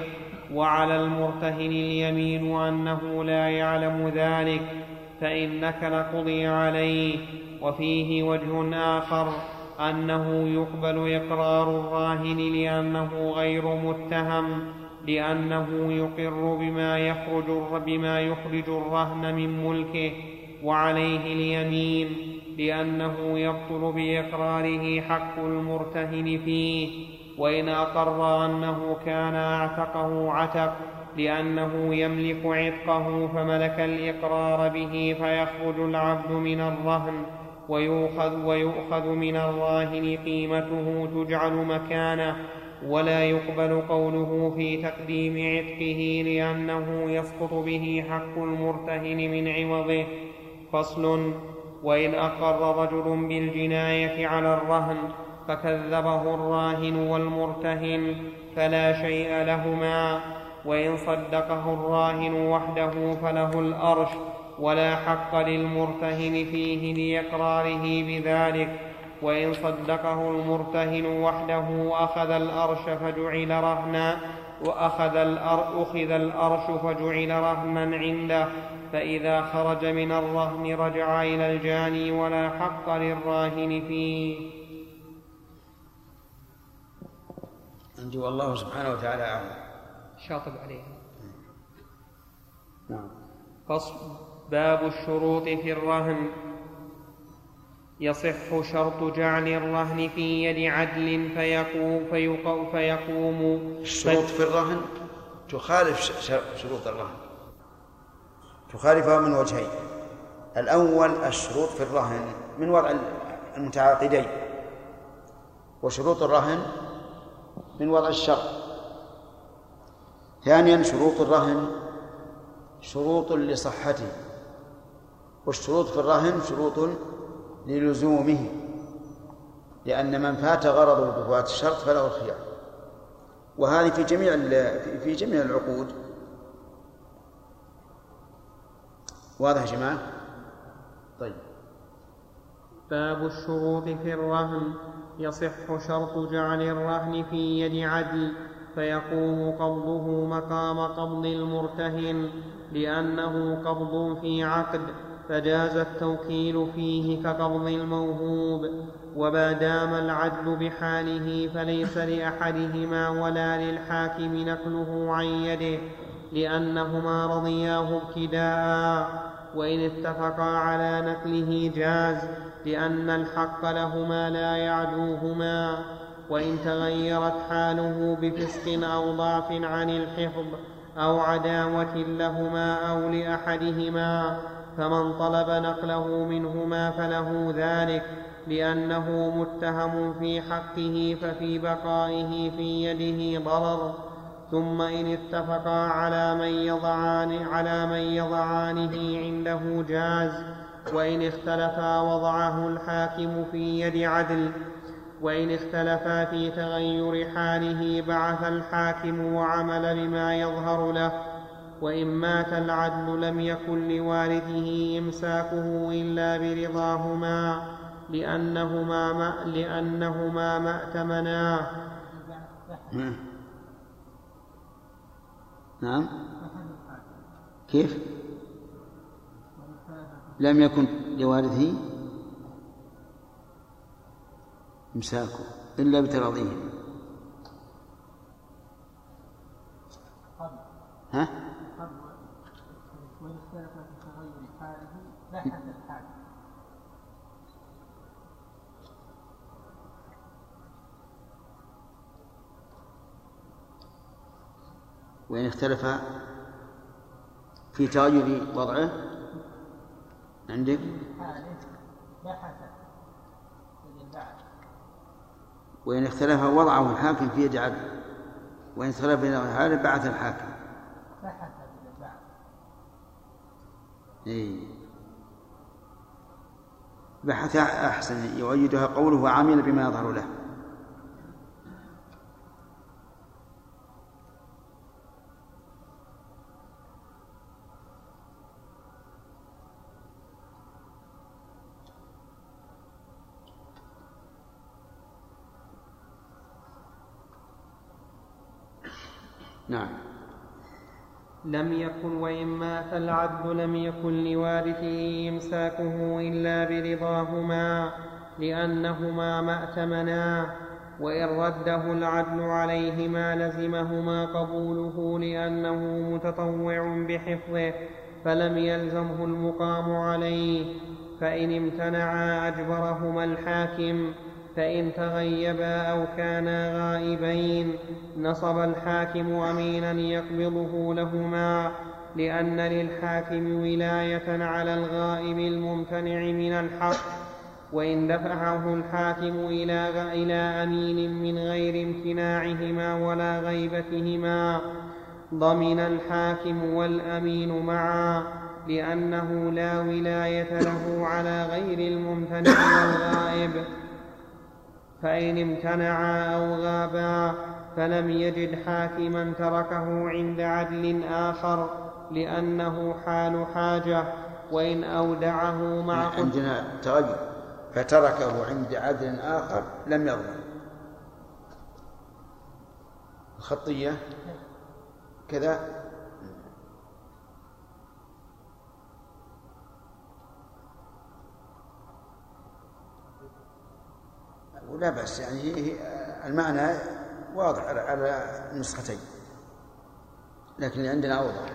وعلى المرتهن اليمين أنه لا يعلم ذلك فإن نكل قضي عليه وفيه وجه آخر. أنه يقبل إقرار الراهن لأنه غير متهم لأنه يقر بما يخرج بما يخرج الرهن من ملكه وعليه اليمين لأنه يبطل بإقراره حق المرتهن فيه. وإن أقر أنه كان أعتقه عتق لأنه يملك عتقه فملك الإقرار به فيخرج العبد من الرهن. ويؤخذ ويؤخذ من الراهن قيمته تجعل مكانه ولا يقبل قوله في تقديم عتقه لأنه يسقط به حق المرتهن من عوضه. فصل وإن أقر رجل بالجناية على الرهن فكذبه الراهن والمرتهن فلا شيء لهما وإن صدقه الراهن وحده فله الأرش ولا حق للمرتهن فيه لإقراره بذلك وإن صدقه المرتهن وحده أخذ الأرش فجعل رهنا وأخذ الأر أخذ الأرش فجعل رهنا عنده فإذا خرج من الرهن رجع إلى الجاني ولا حق للراهن فيه. عندي والله سبحانه وتعالى أعلم شاطب عليه. نعم. فصل. باب الشروط في الرهن. يصح شرط جعل الرهن في يد عدل فيقوم, فيقوم, فيقوم. الشروط في الرهن؟ تخالف شروط الرهن. تخالفها من وجهين. الأول الشروط في الرهن من وضع المتعاقدين. وشروط الرهن من وضع الشرط ثانيا شروط الرهن شروط لصحته. والشروط في الرهن شروط للزومه. لأن من فات غرضه بفوات الشرط فله الخيار. وهذه في جميع في جميع العقود. واضح يا جماعة؟ طيب. باب الشروط في الرهن يصح شرط جعل الرهن في يد عدل فيقوم قبضه مقام قبض المرتهن لأنه قبض في عقد. فجاز التوكيل فيه كقبض الموهوب وما دام العدل بحاله فليس لأحدهما ولا للحاكم نقله عن يده لأنهما رضياه ابتداء. وإن اتفقا على نقله جاز لأن الحق لهما لا يعدوهما. وإن تغيرت حاله بفسق أو ضعف عن الحفظ أو عداوة لهما أو لأحدهما فمن طلب نقله منهما فله ذلك لأنه متهم في حقه ففي بقائه في يده ضرر. ثم إن اتفقا على من يضعان على من يضعانه عنده جاز وإن اختلفا وضعه الحاكم في يد عدل. وإن اختلفا في تغير حاله بعث الحاكم وعمل بما يظهر له. وإن مات العدل لم يكن لوارثه إمساكه إلا برضاهما لأنهما ما لأنهما ما ائتمناه نعم. كيف؟ لم يكن لوارثه إمساكه إلا بتراضيهم ها؟ وإن اختلف في تغير حاله بحث الحاكم وإن اختلف في تغير وضعه عندك؟ وإن اختلف وضعه الحاكم في يد عدل. وإن اختلف في حاله بعث الحاكم. بحث إيه. بحث أحسن يؤيدها قوله وعمل بما يظهر له. نعم. لم يكن وإن مات العبد لم يكن لوارثه إمساكه إلا برضاهما لأنهما ما ائتمناه وإن رده العدل عليهما لزمهما قبوله لأنه متطوع بحفظه فلم يلزمه المقام عليه فإن امتنعا أجبرهما الحاكم. فإن تغيبا أو كانا غائبين نصب الحاكم أمينا يقبضه لهما لأن للحاكم ولاية على الغائب الممتنع من الحق. وإن دفعه الحاكم إلى إلى أمين من غير امتناعهما ولا غيبتهما ضمن الحاكم والأمين معا لأنه لا ولاية له على غير الممتنع والغائب. فإن امتنعا أو غابا فلم يجد حاكما تركه عند عدل آخر لأنه حال حاجة وإن أودعه مع قدرة عندنا تغير فتركه عند عدل آخر لم يضمن الخطية؟ كذا؟ ولا بأس يعني هي المعنى واضح على النسختين. لكن اللي عندنا أوضح.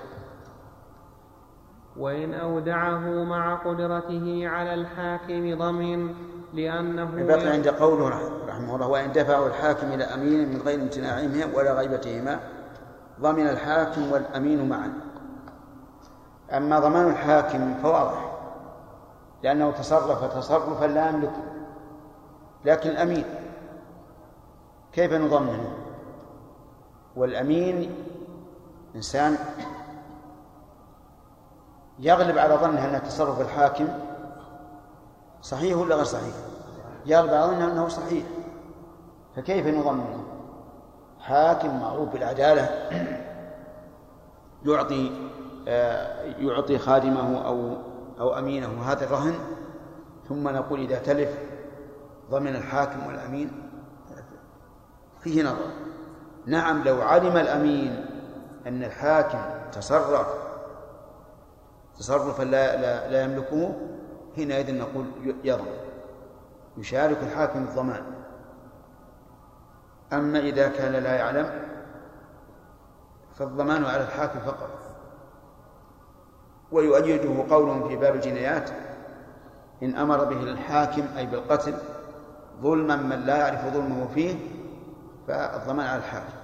وإن أودعه مع قدرته على الحاكم ضمن لأنه بقي عند قوله رح- رحمه الله وإن دفعوا الحاكم إلى أمين من غير امتناعهما ولا غيبتهما ضمن الحاكم والأمين معا. أما ضمان الحاكم فواضح لأنه تصرف تصرفا لا يملكه. لكن الأمين كيف نضمنه والأمين إنسان يغلب على ظنه أن تصرف الحاكم صحيح ولا غير صحيح؟ يغلب على ظنه أنه صحيح. فكيف نضمنه حاكم معروف بالعدالة يعطي آه، يعطي خادمه أو أو أمينه هذا الرهن ثم نقول إذا تلف ضمن الحاكم والأمين. فيه نظر. نعم لو علم الأمين أن الحاكم تصرف تصرفا لا, لا, لا يملكه حينئذ نقول يضمن. يشارك الحاكم الضمان. أما إذا كان لا يعلم فالضمان على الحاكم فقط. ويؤيده قولهم في باب الجنايات إن أمر به الحاكم أي بالقتل ظلما من لا يعرف ظلمه فيه فالضمان على الحاكم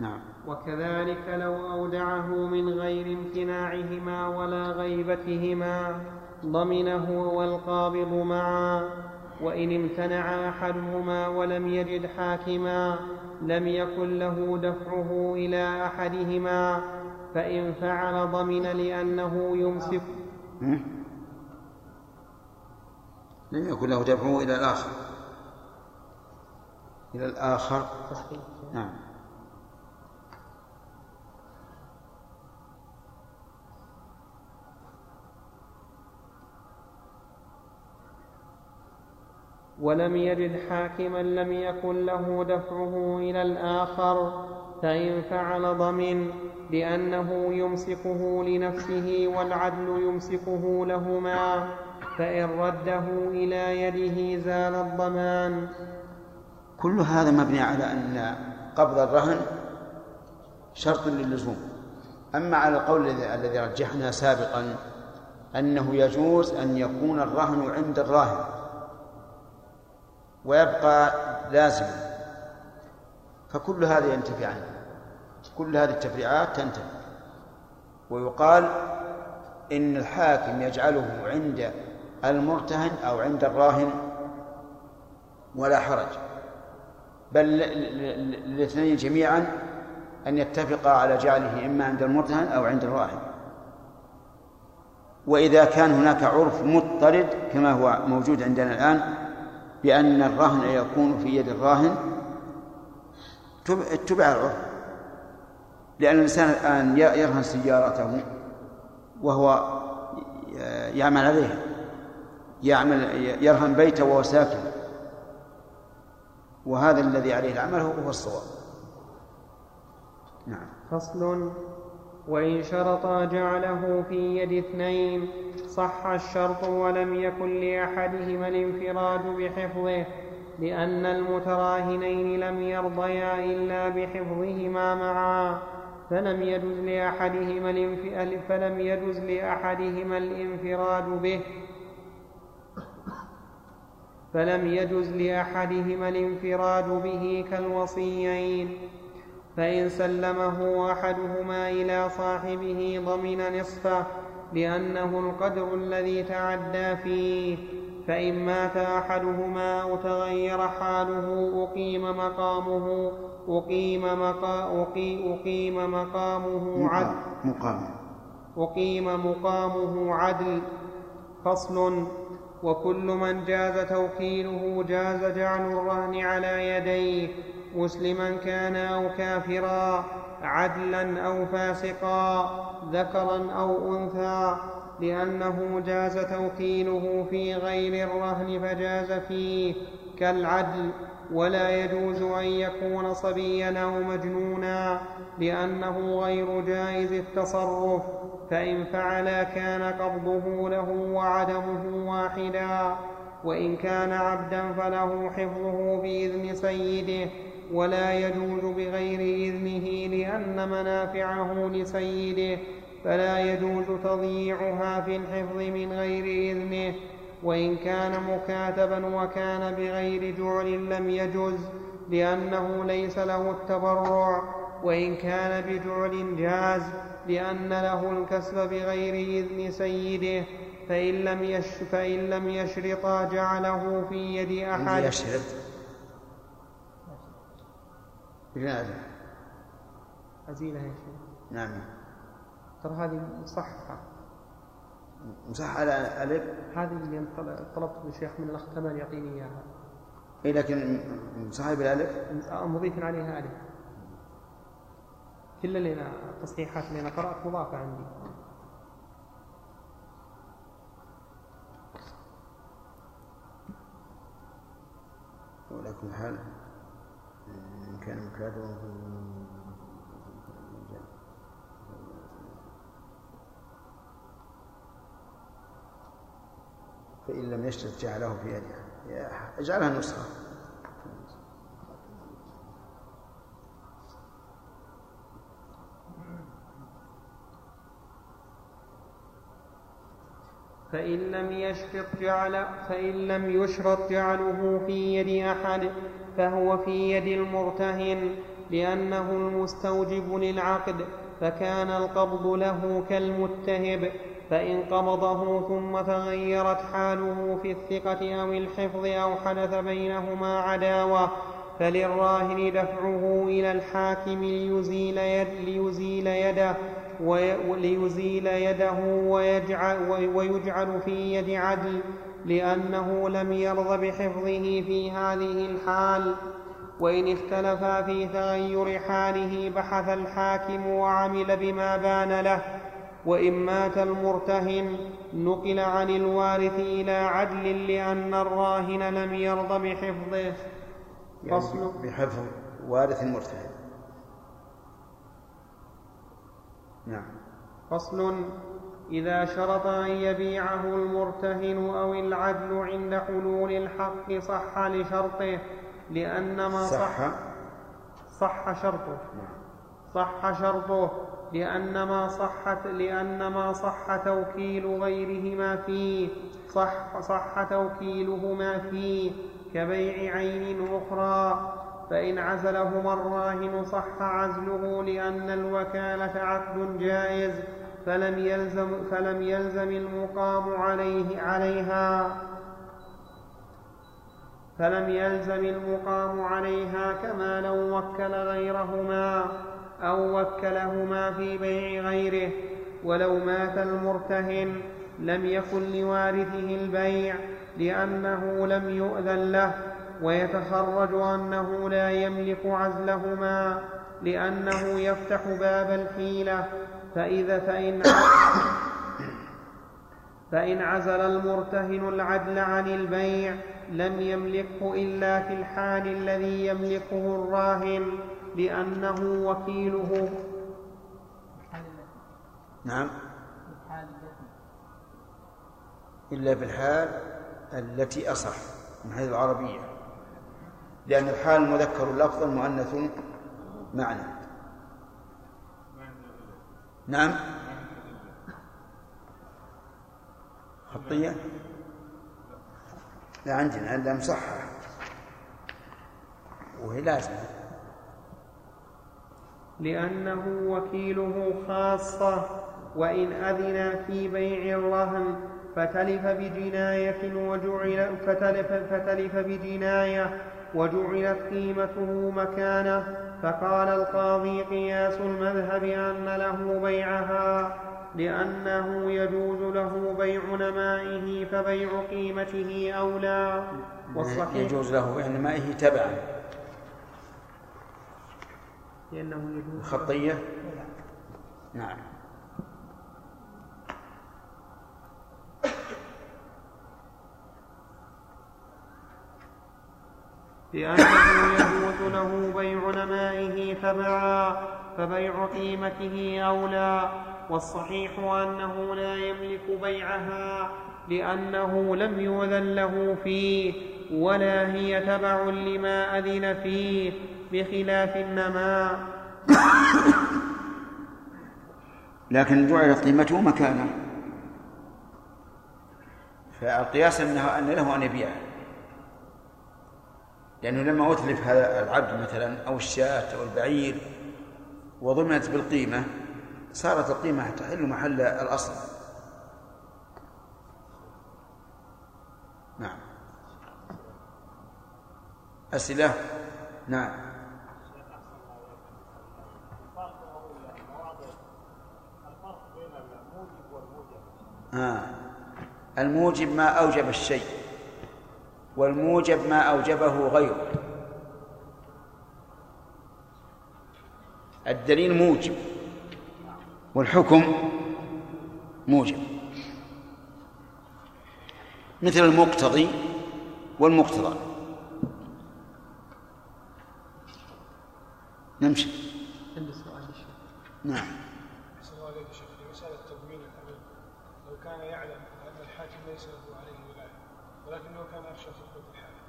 نعم. وكذلك لو أودعه من غير امتناعهما ولا غيبتهما ضمنه والقابض معا وإن امتنع أحدهما ولم يجد حاكما لم يكن له دفعه إلى أحدهما فإن فعل ضمن لأنه يمسك. لم يكن له دفعه إلى الآخر. إلى الآخر. نعم. ولم يجد حاكما لم يكن له دفعه إلى الآخر. فإن فعل ضمن لأنه يمسكه لنفسه والعدل يمسكه لهما فإن رده إلى يده زال الضمان. كل هذا مبني على أن قبض الرهن شرط للزوم. أما على القول الذي رجحنا سابقا أنه يجوز أن يكون الرهن عند الراهن ويبقى لازما. فكل هذا ينتفي عنه. كل هذه التفريعات تنتهي. ويقال إن الحاكم يجعله عند المرتهن أو عند الراهن ولا حرج. بل للاثنين جميعا أن يتفقا على جعله إما عند المرتهن أو عند الراهن. وإذا كان هناك عرف مضطرد كما هو موجود عندنا الآن بأن الرهن يكون في يد الراهن اتبع العرف. لأن الإنسان الآن يرهن سيارته وهو يعمل عليها يعمل يرهن بيته وهو ساكن. وهذا الذي عليه العمل هو الصواب. نعم. فصل. وإن شرطا جعله في يد اثنين صح الشرط ولم يكن لأحدهما الانفراد بحفظه لأن المتراهنين لم يرضيا إلا بحفظهما معا. فلم يجز لأحدهما فلم يجز لأحدهما الانفراد به. فلم يجز لأحدهما الانفراد به كالوصيين. فإن سلمه أحدهما إلى صاحبه ضمن نصفه لأنه القدر الذي تعدى فيه. فإن مات أحدهما أو تغير حاله أقيم مقامه أقيم, مقا أقيم مقامه عدل. مقام. أقيم مقامه عدل. فصل. وكل من جاز توكيله جاز جعل الرهن على يديه. مسلما كان أو كافرا عدلا أو فاسقا ذكرا أو أنثى. لأنه جاز توكيله في غير الرهن فجاز فيه كالعدل ولا يجوز أن يكون صبيا أو مجنونا لأنه غير جائز التصرف فإن فعلا كان قبضه له وعدمه واحدا وإن كان عبدا فله حفظه بإذن سيده ولا يجوز بغير إذنه لأن منافعه لسيده. فلا يجوز تضييعها في الحفظ من غير إذنه وإن كان مكاتبا وكان بغير جعل لم يجز لأنه ليس له التبرع وإن كان بجعل جاز لأن له الكسب بغير إذن سيده فإن لم يش فإن لم يشرطا جعله في يد أحد. يشرط. لماذا؟ أزيلها يا شيخ نعم. ترى هذه مصححة. مصح على ألف؟ هذه اللي طلبت من الشيخ من الأخ كمال يعطيني إياها. إيه لكن صاحب الألف مضيف عليها ألف. كل اللي أنا التصحيحات اللي أنا قرأت مضافة عندي. ولكن حال إن كان مكاتبا فإن لم يشترط جعله في يدها اجعلها نسخة. فإن لم يشرط جعل فإن لم يشرط جعله في يد أحد فهو في يد المرتهن لأنه المستوجب للعقد فكان القبض له كالمتهب فإن قبضه ثم تغيرت حاله في الثقة أو الحفظ أو حدث بينهما عداوة فللراهن دفعه إلى الحاكم ليزيل, يد ليزيل يده ليزيل يده ويجعل, ويجعل في يد عدل لأنه لم يرض بحفظه في هذه الحال. وإن اختلفا في تغير حاله بحث الحاكم وعمل بما بان له. وإن مات المرتهن نقل عن الوارث إلى عدل لأن الراهن لم يرض بحفظه. فصل. يعني بحفظ وارث المرتهن. نعم. فصل. إذا شرط أن يبيعه المرتهن أو العدل عند حلول الحق صح لشرطه لأن ما صح. صح صح شرطه. صح شرطه. لأن ما صحت لأن ما صح توكيل غيرهما فيه. صح صح توكيلهما فيه. كبيع عين أخرى. فإن عزلهما الراهن صح عزله لأن الوكالة عقد جائز. فلم يلزم فلم يلزم المقام عليه عليها. فلم يلزم المقام عليها كما لو وكل غيرهما. أو وكلهما في بيع غيره ولو مات المرتهن لم يكن لوارثه البيع لأنه لم يؤذن له ويتخرج أنه لا يملك عزلهما لأنه يفتح باب الحيلة. فإذا فإن فإن عزل المرتهن العدل عن البيع لم يملكه إلا في الحال الذي يملكه الراهن. لأنه وكيله. نعم. إلا في الحال التي أصح من حيث العربية. لأن الحال مذكر لفظا مؤنث معنى. نعم. خطية؟ لا عندنا عندنا مصحح وهي لازمة. لأنه وكيله خاصة وإن أذن في بيع الرهن فتلف بجناية وجعل فتلف, فتلف بجناية وجعلت قيمته مكانة. فقال القاضي قياس المذهب أن له بيعها لأنه يجوز له بيع نمائه فبيع قيمته أولى. والصحيح يجوز له بيع نمائه تبعا. لأنه يجوز. خطية نعم. لأنه يجوز له بيع نمائه تبعا فبيع قيمته أولى. والصحيح أنه لا يملك بيعها لأنه لم يؤذن له فيه ولا هي تبع لما أذن فيه. بخلاف النماء لكن جعلت قيمته مكانه فالقياس انه أن له أن يبيعه. لأنه لما أتلف هذا العبد مثلا أو الشاة أو البعير وضمنت بالقيمة صارت القيمة تحل محل الأصل. نعم. أسئلة؟ نعم. آه. الموجب ما أوجب الشيء والموجب ما أوجبه غيره. الدليل موجب والحكم موجب. مثل المقتضي والمقتضى. نمشي. نعم أحسن الله عليك يا شيخ في مسألة تضمين الأمين لو كان يعلم أن الحاكم ليس له عليه ولاية ولكنه كان يخشى سقوط الحاكم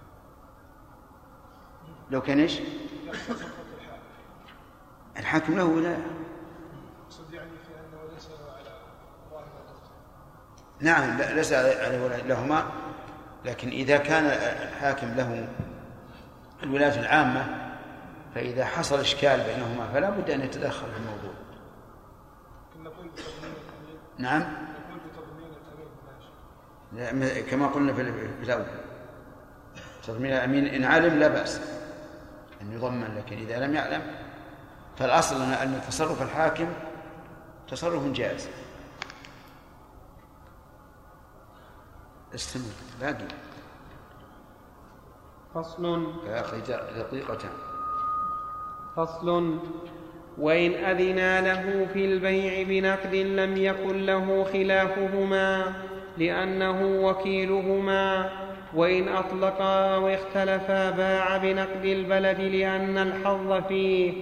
لو كان إيش؟ الحاكم له ولاية على نعم ليس ولاية لهما لكن إذا كان الحاكم له الولاية العامة فإذا حصل إشكال بينهما فلا بد أن يتدخل في الموضوع. نعم؟ كما قلنا في في الأول تضمين الأمين إن علم لا بأس. أن يضمن لكن إذا لم يعلم فالأصل أن تصرف الحاكم تصرف جائز. استمر باقي. فصل. يا أخي دقيقة. فصل. وإن أذنا له في البيع بنقد لم يكن له خلافهما لأنه وكيلهما وإن أطلقا أو اختلفا باع بنقد البلد لأن الحظ فيه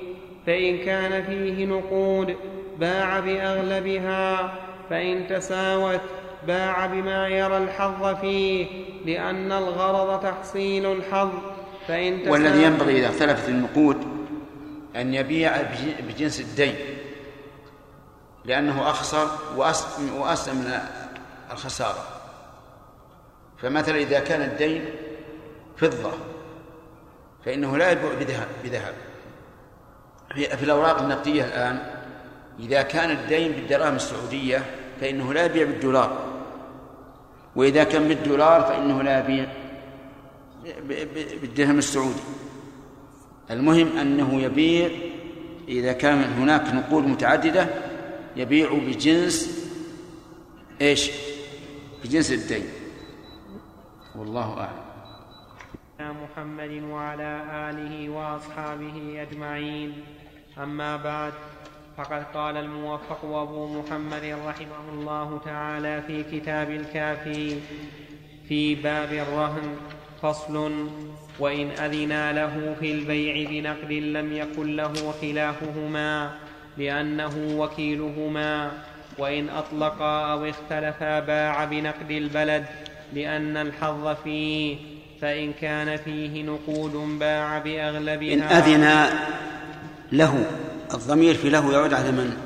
فإن كان فيه نقود باع بأغلبها فإن تساوت باع بما يرى الحظ فيه لأن الغرض تحصيل الحظ فإن تساوت والذي ينبغي إذا اختلفت النقود أن يبيع بج- بجنس الدين لأنه أخسر وأس- وأسلم من الخسارة. فمثلا إذا كان الدين فضة فإنه لا يبيع بذهب بذهب. في الأوراق النقدية الآن إذا كان الدين بالدراهم السعودية فإنه لا يبيع بالدولار. وإذا كان بالدولار فإنه لا يبيع بالدرهم السعودي. المهم أنه يبيع إذا كان هناك نقود متعددة يبيع بجنس إيش؟ بجنس الدين. والله أعلم. محمد وعلى آله وأصحابه أجمعين. أما بعد فقد قال الموفق أبو محمد رحمه الله تعالى في كتاب الكافي في باب الرهن فصل وإن أذنا له في البيع بنقد لم يكن له خلافهما لأنه وكيلهما وإن أطلقا أو اختلفا باع بنقد البلد لأن الحظ فيه فإن كان فيه نقود باع بأغلبها. إن أذن له الضمير في له يعود على من؟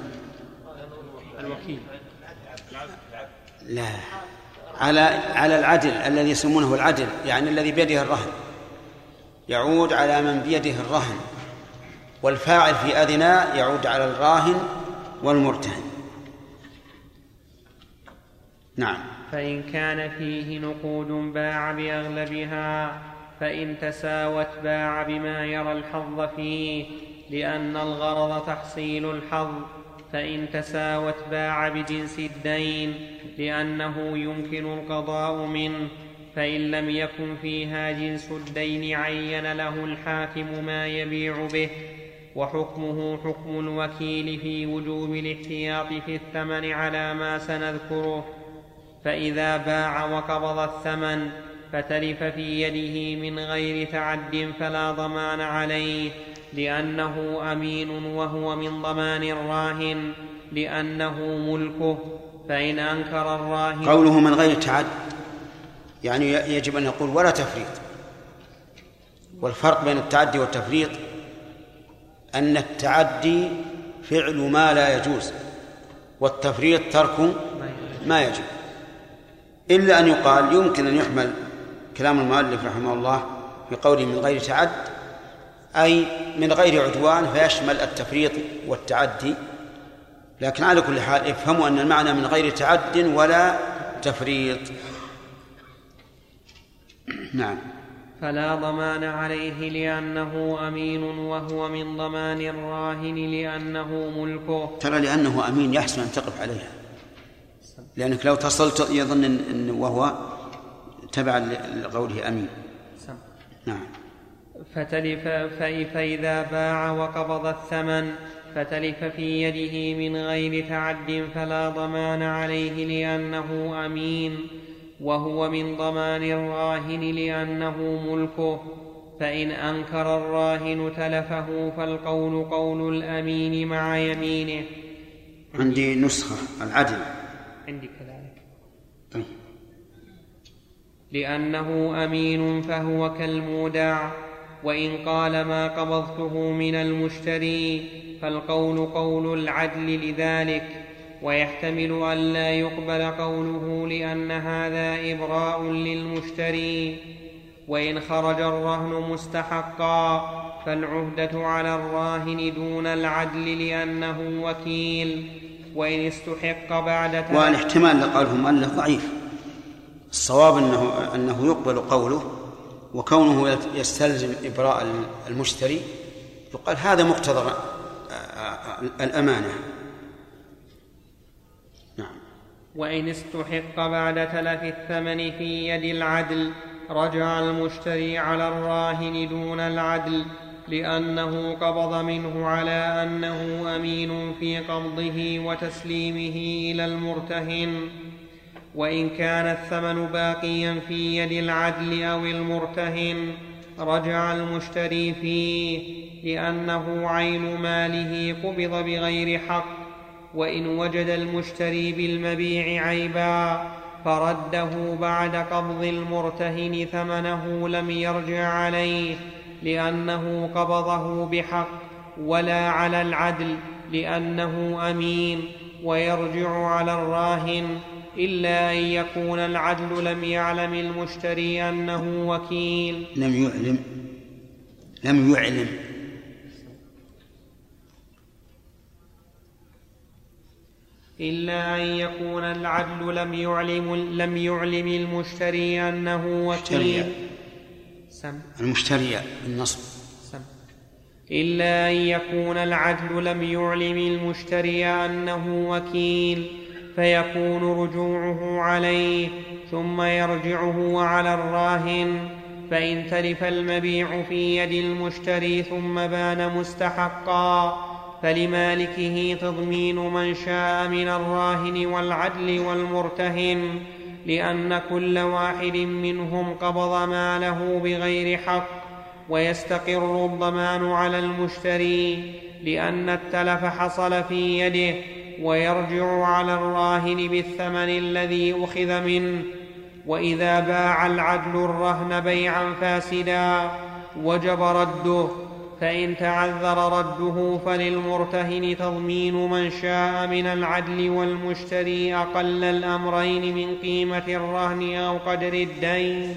الوكيل. لا. على على العدل الذي يسمونه العدل يعني الذي بيده الرهن. يعود على من بيده الرهن. والفاعل في أذنا يعود على الراهن والمرتهن. نعم. فإن كان فيه نقود باع بأغلبها فإن تساوت باع بما يرى الحظ فيه لأن الغرض تحصيل الحظ فإن تساوت باع بجنس الدين لأنه يمكن القضاء منه فإن لم يكن فيها جنس الدين عين له الحاكم ما يبيع به وحكمه حكم الوكيل في وجوب الاحتياط في الثمن على ما سنذكره. فإذا باع وقبض الثمن فتلف في يده من غير تعد فلا ضمان عليه لأنه أمين وهو من ضمان الراهن لأنه ملكه فإن أنكر الراهن قوله من غير تعد يعني يجب أن يقول ولا تفريط. والفرق بين التعدي والتفريط أن التعدي فعل ما لا يجوز والتفريط ترك ما يجب إلا أن يقال يمكن أن يحمل كلام المؤلف رحمه الله في قوله من غير تعد أي من غير عدوان فيشمل التفريط والتعدي. لكن على كل حال افهموا أن المعنى من غير تعد ولا تفريط. نعم. فلا ضمان عليه لأنه أمين وهو من ضمان الراهن لأنه ملكه. ترى لأنه أمين يحسن أن تقف عليها. لأنك لو تصلت يظن إن إن وهو تبعا لقوله أمين. نعم. فتلف في- فإذا باع وقبض الثمن فتلف في يده من غير تعد فلا ضمان عليه لأنه أمين وهو من ضمان الراهن لأنه ملكه. فإن أنكر الراهن تلفه فالقول قول الأمين مع يمينه. عندي نسخة العدل. عندي كذلك طيب لأنه أمين فهو كالمودع وإن قال ما قبضته من المشتري فالقول قول العدل لذلك ويحتمل أن لا يقبل قوله لأن هذا إبراء للمشتري. وإن خرج الرهن مستحقا فالعهدة على الراهن دون العدل لأنه وكيل. وإن استحق بعد تلف والاحتمال لقوله المؤلف ضعيف. الصواب أنه أنه يقبل قوله وكونه يستلزم إبراء المشتري. يقال هذا مقتضى الأمانة. نعم. وإن استحق بعد تلف الثمن في يد العدل رجع المشتري على الراهن دون العدل. لأنه قبض منه على أنه أمين في قبضه وتسليمه إلى المرتهن. وإن كان الثمن باقيا في يد العدل أو المرتهن رجع المشتري فيه لأنه عين ماله قبض بغير حق. وإن وجد المشتري بالمبيع عيبا فرده بعد قبض المرتهن ثمنه لم يرجع عليه. لأنه قبضه بحق ولا على العدل لأنه أمين ويرجع على الراهن إلا أن يكون العدل لم يعلم المشتري أنه وكيل. لم يعلم لم يعلم. إلا أن يكون العدل لم يعلم لم يعلم المشتري أنه وكيل. سم. المشتري بالنصب. سم. إلا أن يكون العدل لم يعلم المشتري أنه وكيل فيكون رجوعه عليه ثم يرجعه على الراهن. فإن تلف المبيع في يد المشتري ثم بان مستحقا فلمالكه تضمين من شاء من الراهن والعدل والمرتهن. لأن كل واحد منهم قبض ماله بغير حق ويستقر الضمان على المشتري لأن التلف حصل في يده ويرجع على الراهن بالثمن الذي أخذ منه. وإذا باع العدل الرهن بيعا فاسدا وجب رده. فإن تعذر رده فللمرتهن تضمين من شاء من العدل والمشتري أقل الأمرين من قيمة الرهن أو قدر الدين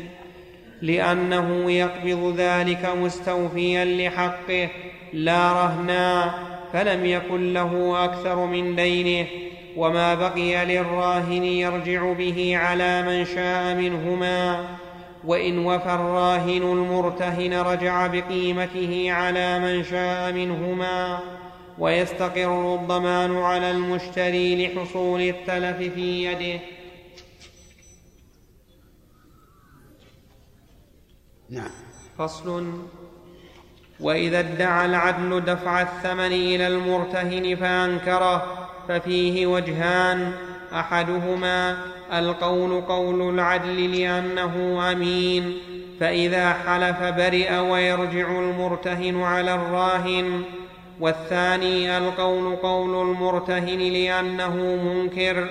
لأنه يقبض ذلك مستوفيا لحقه لا رهنا فلم يكن له أكثر من دينه وما بقي للراهن يرجع به على من شاء منهما. وإن وفى الراهن المرتهن رجع بقيمته على من شاء منهما ويستقر الضمان على المشتري لحصول التلف في يده. نعم. فصل. وإذا ادعى العدل دفع الثمن إلى المرتهن فأنكره ففيه وجهان أحدهما القول قول العدل لأنه أمين. فإذا حلف برئ ويرجع المرتهن على الراهن. والثاني القول قول المرتهن لأنه منكر.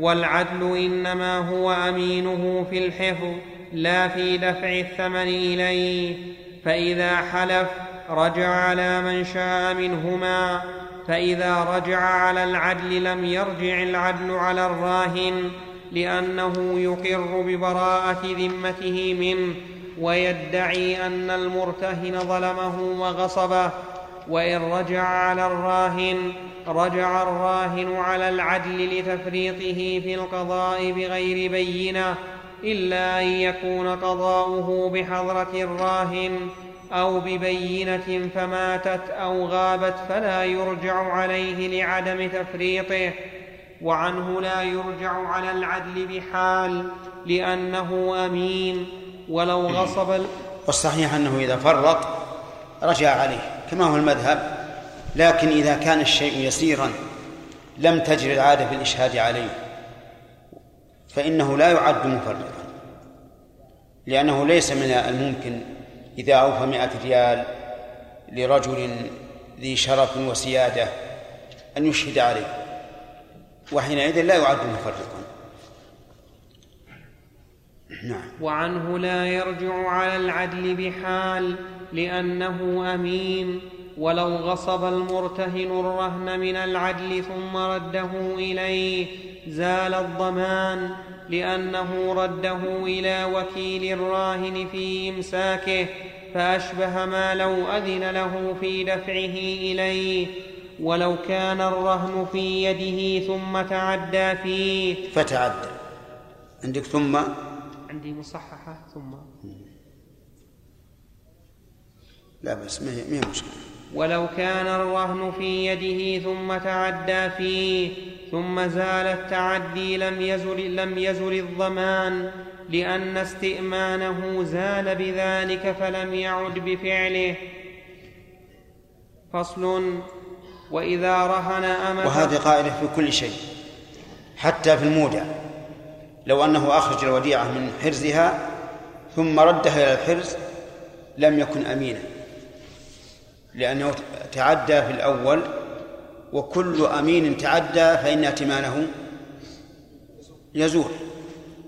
والعدل إنما هو أمينه في الحفظ لا في دفع الثمن إليه. فإذا حلف رجع على من شاء منهما. فإذا رجع على العدل لم يرجع العدل على الراهن. لأنه يقر ببراءة ذمته منه ويدعي أن المرتهن ظلمه وغصبه وإن رجع على الراهن رجع الراهن على العدل لتفريطه في القضاء بغير بينة إلا أن يكون قضاؤه بحضرة الراهن أو ببينة فماتت أو غابت فلا يرجع عليه لعدم تفريطه. وعنه لا يرجع على العدل بحال لأنه أمين. ولو غصب والصحيح أنه إذا فرط رجع عليه كما هو المذهب. لكن إذا كان الشيء يسيرا لم تجري العادة في الإشهاد عليه. فإنه لا يعد مفرطا. لأنه ليس من الممكن إذا أوفى مائة ريال لرجل ذي شرف وسيادة أن يشهد عليه. وحينئذ لا يعد مفرطا نعم. وعنه لا يرجع على العدل بحال لأنه أمين. ولو غصب المرتهن الرهن من العدل ثم رده إليه زال الضمان لأنه رده إلى وكيل الراهن في إمساكه فأشبه ما لو أذن له في دفعه إليه. ولو كان الرهن في يده ثم تعدى فيه. فتعدى. عندك ثم؟ عندي مصححة ثم. لا بس ما هي مشكلة. ولو كان الرهن في يده ثم تعدى فيه ثم زال التعدي لم يزل, لم يزل الضمان لأن استئمانه زال بذلك فلم يعد بفعله. فصل وإذا رهن أمة وهذه قاعدة في كل شيء حتى في المودع لو أنه أخرج الوديعة من حرزها ثم ردها إلى الحرز لم يكن أمينا لأنه تعدى في الأول وكل أمين تعدى فإن ائتمانه يزول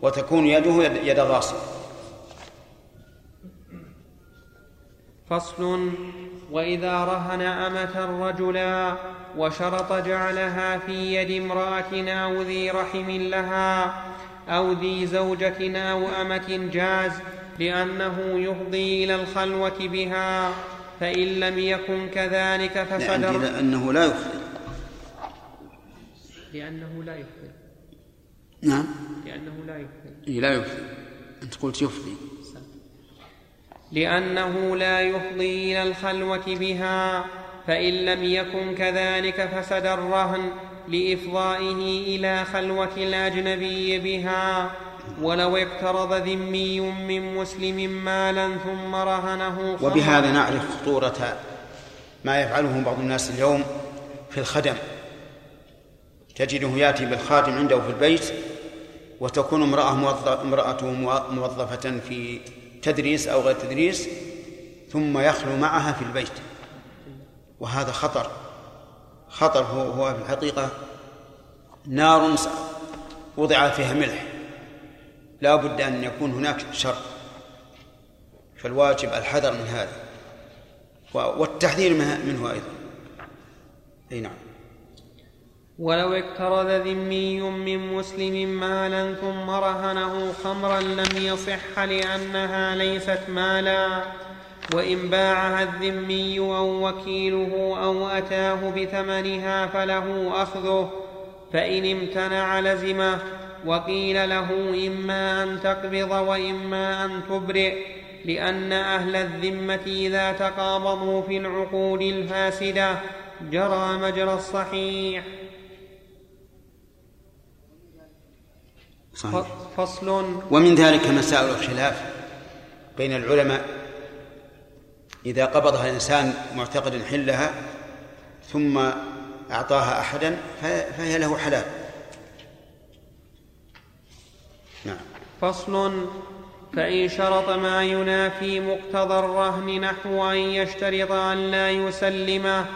وتكون يده يد, يد غاصب. فصل وإذا رهن أمة رجلا وشرط جعلها في يد امراه أو ذي رحم لها أو ذي زوجه أو أمة جاز لأنه يفضي إلى الخلوة بها فإن لم يكن كذلك فسد لأن لأنه لا يفضي. لأنه لا يفضي. نعم. لأنه لا يفضي. لا يفضي. أنت قلت يفضي. لأنه لا يفضي إلى الخلوة بها فإن لم يكن كذلك فسد الرهن لإفضائه إلى خلوة الأجنبي بها. ولو اقترض ذمي من مسلم مالا ثم رهنه وبهذا نعرف خطورة ما يفعله بعض الناس اليوم في الخدم. تجده يأتي بالخادم عنده في البيت وتكون امرأة موظف امرأته موظفة في تدريس أو غير تدريس ثم يخلو معها في البيت. وهذا خطر. خطر هو هو في الحقيقة نار وضع فيها ملح. لا بد أن يكون هناك شر. فالواجب الحذر من هذا. والتحذير منه أيضا. أي نعم. ولو اقترض ذمي من مسلم مالا ثم رهنه خمرا لم يصح لأنها ليست مالا. وإن باعها الذمي أو وكيله أو أتاه بثمنها فله أخذه. فإن امتنع لزمه وقيل له إما أن تقبض وإما أن تبرئ لأن أهل الذمة إذا تقابضوا في العقود الفاسدة جرى مجرى الصحيح. صحيح. فصل. ومن ذلك مسائل الخلاف بين العلماء. إذا قبضها الإنسان معتقد حلها ثم أعطاها أحدا فهي له حلال. نعم. فصل. فإن شرط ما ينافي مقتضى الرهن نحو أن يشترط أن لا يسلمه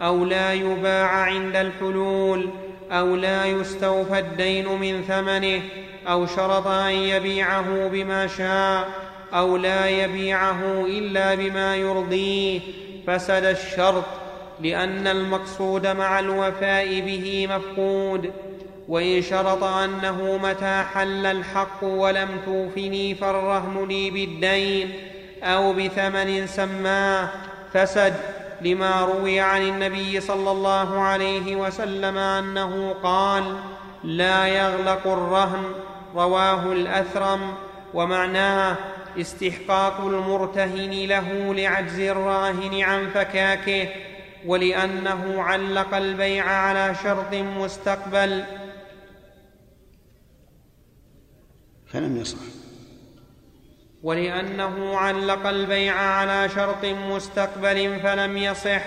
أو لا يباع عند الحلول أو لا يستوفى الدين من ثمنه أو شرط أن يبيعه بما شاء أو لا يبيعه إلا بما يرضيه فسد الشرط لأن المقصود مع الوفاء به مفقود. وإن شرط أنه متى حل الحق ولم توفني فالرهن لي بالدين أو بثمن سماه فسد لما روي عن النبي صلى الله عليه وسلم أنه قال لا يغلق الرهن رواه الأثرم ومعناه استحقاق المرتهن له لعجز الراهن عن فكاكه ولأنه علق البيع على شرط مستقبل. فلم يصح. ولأنه علق البيع على شرط مستقبل فلم يصح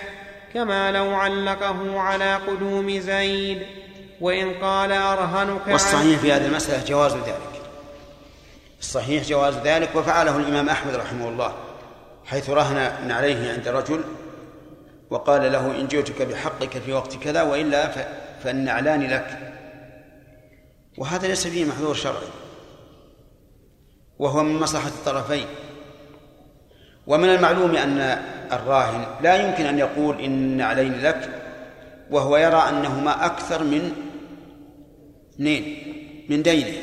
كما لو علقه على قدوم زيد. وإن قال أرهنك والصحيح في هذه المسألة جواز ذلك. الصحيح جواز ذلك وفعله الإمام أحمد رحمه الله حيث رهن عليه عند رجل وقال له إن جئتك بحقك في وقت كذا وإلا فالنعلان لك. وهذا ليس فيه محذور شرعي. وهو من مصلحة الطرفين. ومن المعلوم أن الراهن لا يمكن أن يقول إن عليني لك وهو يرى أنهما أكثر من اثنين من دينه.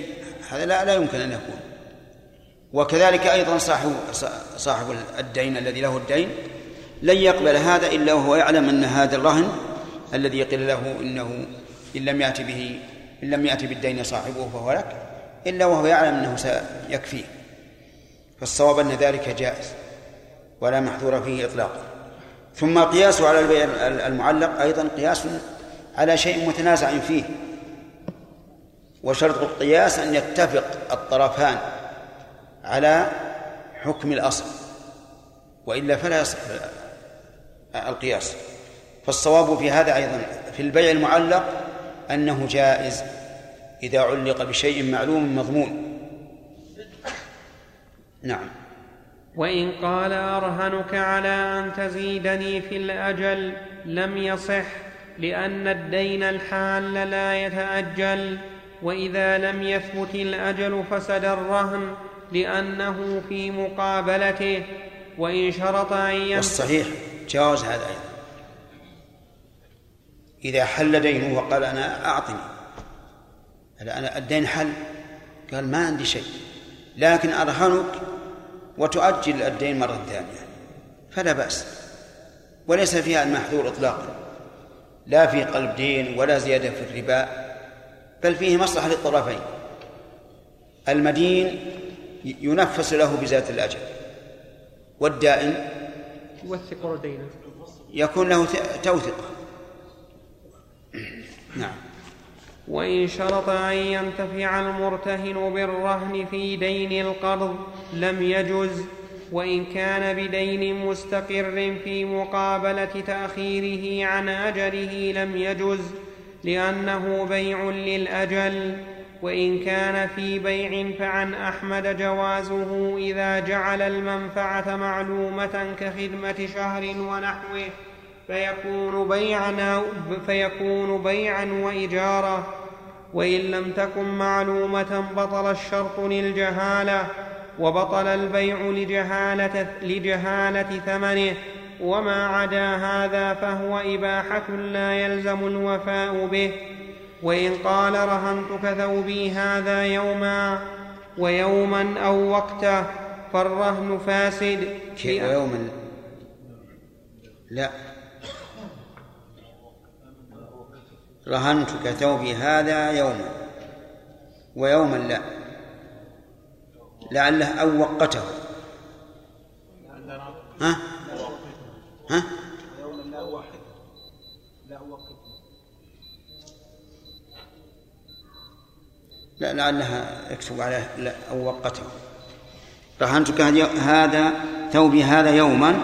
هذا لا لا يمكن أن يكون. وكذلك أيضا صاحب صاحب الدين الذي له الدين لن يقبل هذا إلا وهو يعلم أن هذا الرهن الذي قيل له إنه إن لم يأتي به إن لم يأتي بالدين صاحبه فهو لك إلا وهو يعلم أنه سيكفيه. فالصواب أن ذلك جائز ولا محظور فيه إطلاقا. ثم القياس على البيع المعلق أيضا قياس على شيء متنازع فيه وشرط القياس أن يتفق الطرفان على حكم الأصل وإلا فلا يصح القياس. فالصواب في هذا أيضا في البيع المعلق أنه جائز إذا علق بشيء معلوم مضمون. نعم. وإن قال أرهنك على أن تزيدني في الأجل لم يصح لأن الدين الحال لا يتأجل وإذا لم يثبت الأجل فسد الرهن لأنه في مقابلته وإن شرط أن والصحيح جواز هذا أيضا. إذا حل دينه وقال أنا أعطني. أنا الدين حل؟ قال ما عندي شيء. لكن أرهنك وتؤجل الدين مرة ثانية. فلا بأس. وليس فيها المحذور إطلاقا. لا في قلب دين ولا زيادة في الربا بل فيه مصلحة للطرفين. المدين ينفس له بزيادة الأجل. والدائن يوثق دينه. يكون له توثقة نعم. وإن شرط أن ينتفع المرتهن بالرهن في دين القرض لم يجز وإن كان بدين مستقر في مقابلة تأخيره عن أجله لم يجز لأنه بيع للأجل وإن كان في بيع فعن أحمد جوازه إذا جعل المنفعة معلومة كخدمة شهر ونحوه فيكون بيعا فيكون بيعا وإجارة وإن لم تكن معلومة بطل الشرط للجهالة وبطل البيع لجهالة, لجهالة ثمنه وما عدا هذا فهو إباحة لا يلزم الوفاء به. وإن قال رهنتك ثوبي هذا يوما ويوما أو وقته فالرهن فاسد. ويوما لا. رهنتك ثوبي هذا يوما ويوما لا. لعله أو وقته. ها؟ ها؟ لا لعلها يكتب عليه لا أو وقته. رهنتك هذا ثوبي هذا يوما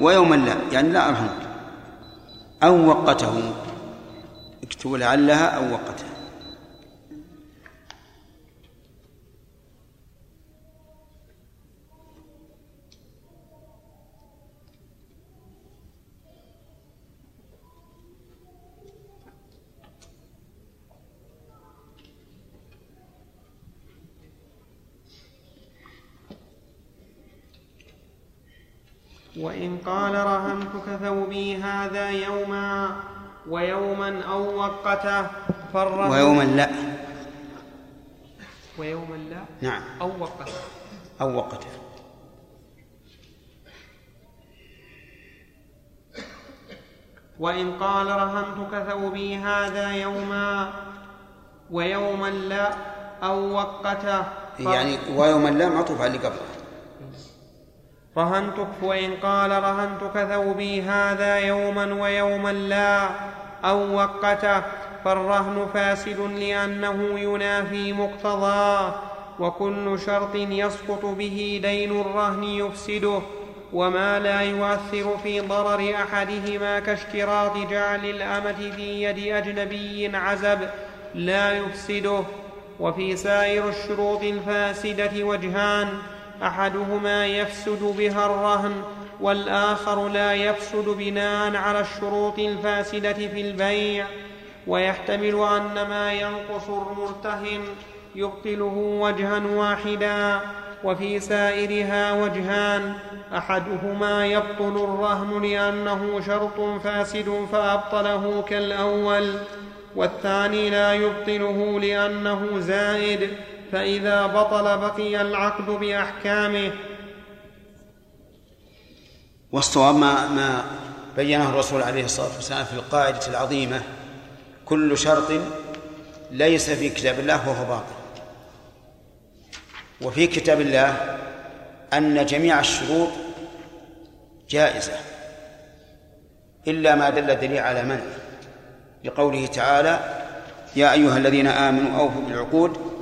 ويوما لا يعني لا أرهنك أو وقته. اكتب لعلها أو وقتها وإن قال رهنتك ثوبي هذا يوما ويوما أو وقته فالرهن ويوما لا. ويوما لا؟ نعم. أو وقته. أو وقته. وإن قال رهنتك ثوبي هذا يوما ويوما لا أو وقته يعني ويوما لا معطوف على اللي قبله رهنتك وإن قال رهنتك ثوبي هذا يوما ويوما لا أو وقته فالرهن فاسد لأنه ينافي مقتضاه وكل شرط يسقط به دين الرهن يفسده وما لا يؤثر في ضرر أحدهما كاشتراط جعل الأمة في يد أجنبي عزب لا يفسده وفي سائر الشروط الفاسدة وجهان أحدهما يفسد بها الرهن والآخر لا يفسد بناء على الشروط الفاسدة في البيع ويحتمل أن ما ينقص المرتهن يبطله وجها واحدا وفي سائرها وجهان أحدهما يبطل الرهن لأنه شرط فاسد فأبطله كالأول والثاني لا يبطله لأنه زائد. فإذا بطل بقي العقد بأحكامه. والصواب ما ما بينه الرسول عليه الصلاة والسلام في القاعدة العظيمة كل شرط ليس في كتاب الله فهو باطل. وفي كتاب الله أن جميع الشروط جائزة إلا ما دل دليل على منع. لقوله تعالى يا أيها الذين آمنوا أوفوا بالعقود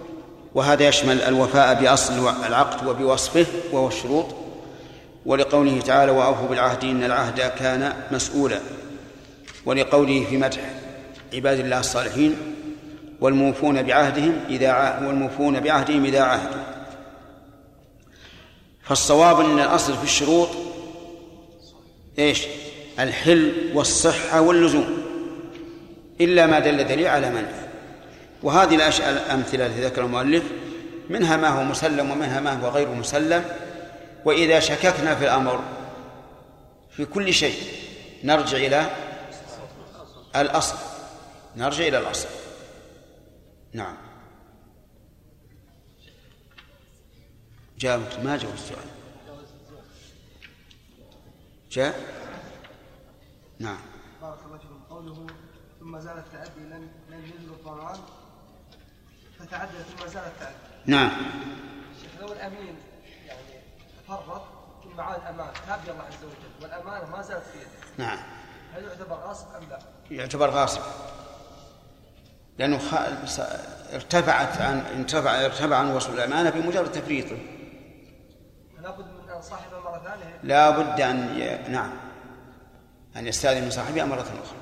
وهذا يشمل الوفاء بأصل العقد وبوصفه وهو الشروط ولقوله تعالى وأوفوا بالعهد إن العهد كان مسؤولا ولقوله في مدح عباد الله الصالحين والموفون بعهدهم إذا والموفون بعهدهم إذا عهدوا فالصواب أن الأصل في الشروط إيش؟ الحل والصحة واللزوم إلا ما دل دليل على منعه وهذه الأمثلة التي ذكر المؤلف منها ما هو مسلم ومنها ما هو غير مسلم. وإذا شككنا في الأمر في كل شيء نرجع إلى الأصل. نرجع إلى الأصل. نعم. جاء ما جاء السؤال. جاء؟ نعم. بارك الله فيكم. قوله ثم زال التعدي لن لن يجد فتعدى ثم زال التعدي نعم. شيخ لو الأمين يعني فرط ثم عاد أمان تاب الله عز وجل والامانه ما زالت في يده. نعم. هل يعتبر غاصب أم لا؟ يعتبر غاصب. لأنه خ... ارتفعت عن ارتفع ارتفع عن وصول الأمانة بمجرد تفريطه فلا بد من أن صاحبه مرة ثانية. لا بد أن ي... نعم. أن يستأذن من صاحبها مرة أخرى.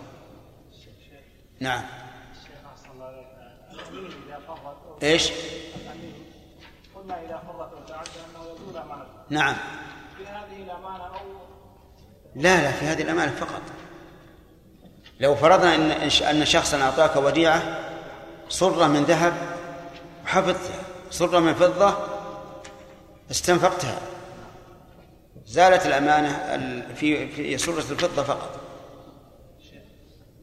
نعم. إيش؟ قلنا اذا فرط وتعدى انه يزول امانته نعم. في هذه الأمانة أو لا لا في هذه الأمانة فقط. لو فرضنا أن أن شخصا أعطاك وديعة صرة من ذهب وحفظتها صرة من فضة استنفقتها زالت الأمانة ال- في في صرة الفضة فقط.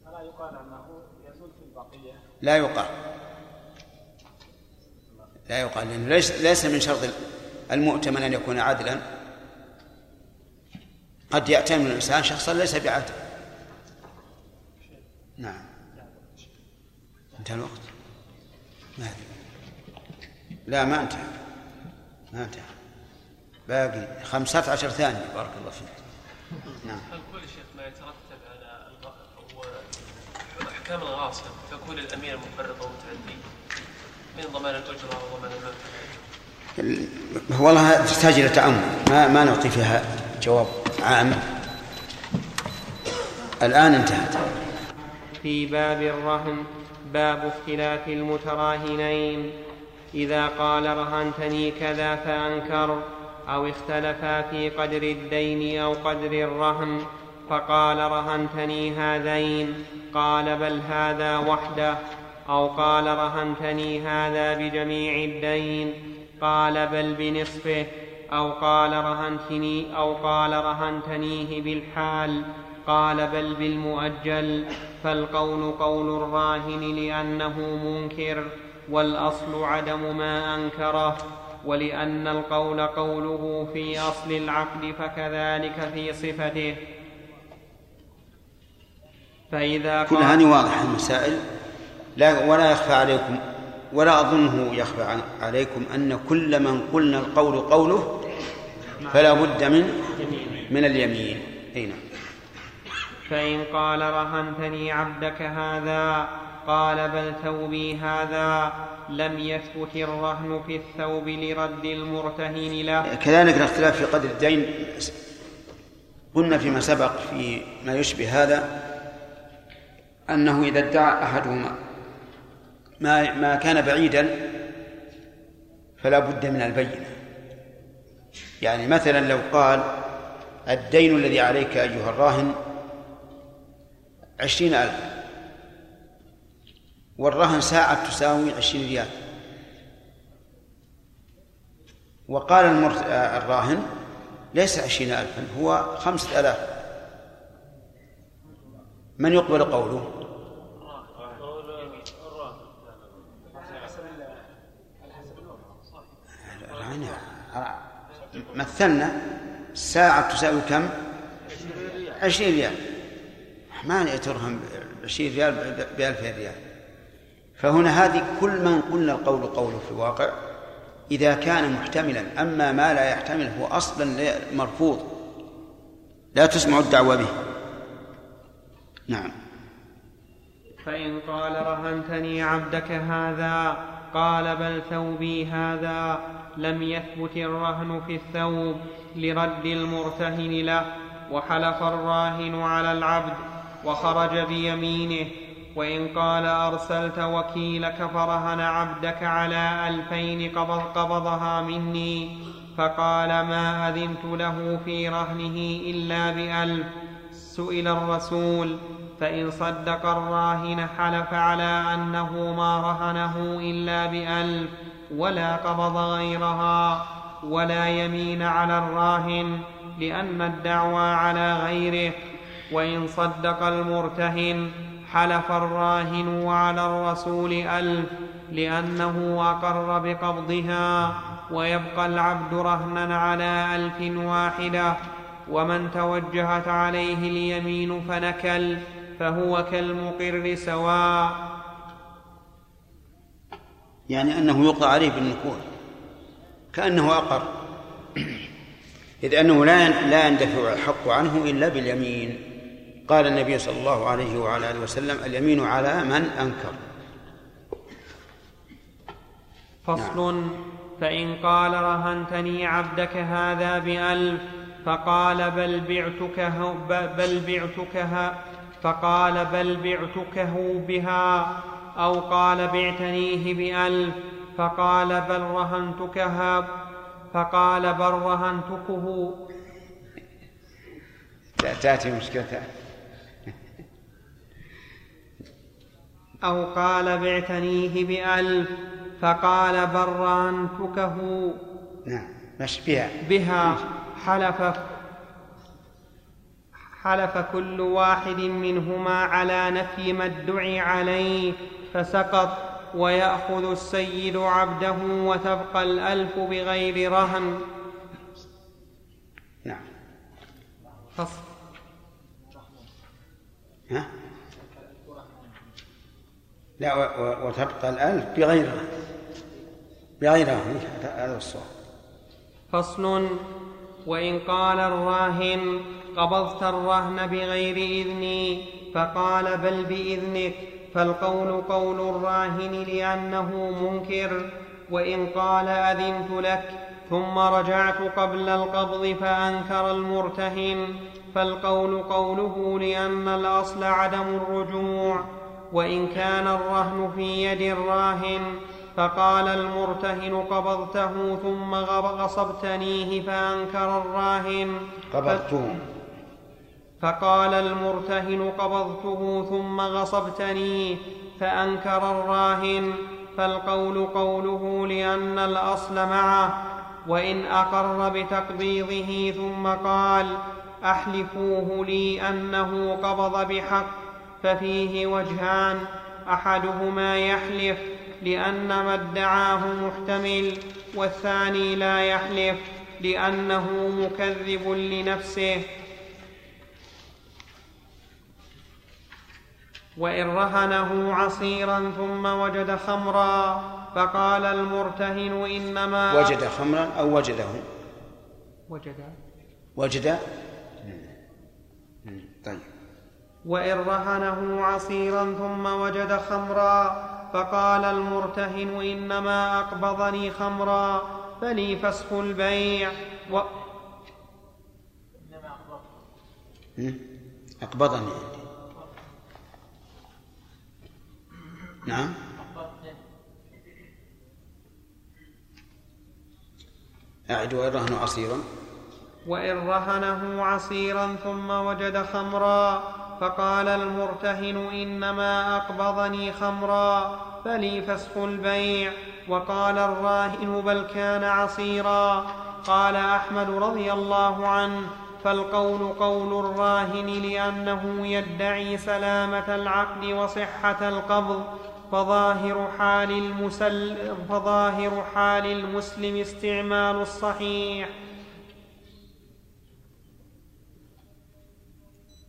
فلا يقال أنه يزول في البقية. لا يقال. لا يقال لأنه ليس من شرط المؤتمن أن يكون عادلا. قد يأتمن الإنسان شخصا ليس بعادل. نعم. انتهى الوقت. ما لا ما انتهى. ما انتهى. باقي خمسة عشر ثانية. بارك الله فيك. نعم. هل كل شيخ ما يترتب على احكام الغاصب تكون الأمير مفرط أو متعدي من ضمان الاجره وضمان والله تحتاج إلى تأمل. ما ما نعطي فيها جواب عام. الآن انتهت. في باب الرهن باب اختلاف المتراهنين. إذا قال رهنتني كذا فأنكر أو اختلفا في قدر الدين أو قدر الرهن. فقال رهنتني هذين. قال بل هذا وحده. أو قال رهنتني هذا بجميع الدين. قال بل بنصفه. أو قال رهنتني أو قال رهنتنيه بالحال. قال بل بالمؤجل. فالقول قول الراهن لأنه منكر. والأصل عدم ما أنكره. ولأن القول قوله في أصل العقد فكذلك في صفته. فإذا كل هذه واضحة المسائل؟ لا ولا يخفى عليكم ولا أظنه يخفى عليكم أن كل من قلنا القول قوله فلا بد من من اليمين. أي نعم. فإن قال رهنتني عبدك هذا قال بل ثوبي هذا لم يثبت الرهن في الثوب لرد المرتهن له. كذلك الاختلاف في قدر الدين. قلنا فيما سبق في ما يشبه هذا أنه إذا ادعى أحدهما ما ما كان بعيدا فلا بد من البينة. يعني مثلا لو قال الدين الذي عليك أيها الراهن عشرين ألف والرهن ساعة تساوي عشرين ريال. وقال. آه، الراهن ليس عشرين ألفا هو خمسة ألاف. من يقبل قوله الراهن آه، مثلنا ساعة تساوي كم؟ عشرين ريال. ما ترهم عشرين ريال بألفين ريال. فهنا هذه كل من قلنا القول قوله في الواقع إذا كان محتملا أما ما لا يحتمل هو أصلا مرفوض. لا تسمع الدعوة به. نعم. فإن قال رهنتني عبدك هذا قال بل ثوبي هذا. لم يثبت الرهن في الثوب لرد المرتهن له وحلف الراهن على العبد وخرج بيمينه. وإن قال أرسلت وكيلك فرهن عبدك على ألفين قبض قبضها مني فقال ما أذنت له في رهنه إلا بألف. سئل الرسول فإن صدق الراهن حلف على أنه ما رهنه إلا بألف. ولا قبض غيرها ولا يمين على الراهن لأن الدعوى على غيره. وإن صدق المرتهن حلف الراهن وعلى الرسول ألف لأنه أقر بقبضها. ويبقى العبد رهنا على ألف واحدة. ومن توجهت عليه اليمين فنكل فهو كالمقر سواء. يعني أنه يقضى عليه بالنكول كأنه أقر إذ أنه لا لا يندفع الحق عنه إلا باليمين. قال النبي صلى الله عليه وعلى آله وسلم اليمين على من أنكر. فصل نعم. فإن قال رهنتني عبدك هذا بألف فقال بل بعتك بل بعتك فقال بل بعتكه بها. أو قال بعتنيه بألف فقال بل رهنتكها فقال بل رهنتكه. تأتي مشكلة. أو قال بعتنيه بألف فقال بل رهنتكه. نعم مش بها. بها حلف حلف كل واحد منهما على نفي ما ادعي عليه. فسقط ويأخذ السيد عبده وتبقى الألف بغير رهن. نعم. فصل. ها؟ لا وتبقى الألف بغير رهن. بغير رهن هذا الصواب. فصل. وإن قال الراهن قبضت الرهن بغير إذني فقال بل بإذنك. فالقول قول الراهن لأنه منكر وإن قال أذنت لك ثم رجعت قبل القبض فأنكر المرتهن فالقول قوله لأن الأصل عدم الرجوع وإن كان الرهن في يد الراهن فقال المرتهن قبضته ثم غصبتنيه فأنكر الراهن. قبضته فقال المرتهن قبضته ثم غصبتني فأنكر الراهن فالقول قوله لأن الأصل معه وإن أقر بتقبيضه ثم قال أحلفوه لي أنه قبض بحق ففيه وجهان أحدهما يحلف لأن ما ادعاه محتمل والثاني لا يحلف لأنه مكذب لنفسه. وإن رهنه عصيرا ثم وجد خمرا فقال المرتهن إنما وجد خمرا أو وجده. وجد. وجد؟ طيب. وإن رهنه عصيرا ثم وجد خمرا فقال المرتهن إنما أقبضني خمرا فلي فسخ البيع. و... أقبضني. نعم. أعد وإن رهنه عصيرا. وإن رهنه عصيرا ثم وجد خمرا فقال المرتهن إنما أقبضني خمرا فلي فسخ البيع. وقال الراهن بل كان عصيرا. قال أحمد رضي الله عنه فالقول قول الراهن لأنه يدعي سلامة العقد وصحة القبض. فظاهر حال المسل فظاهر حال المسلم استعمال الصحيح.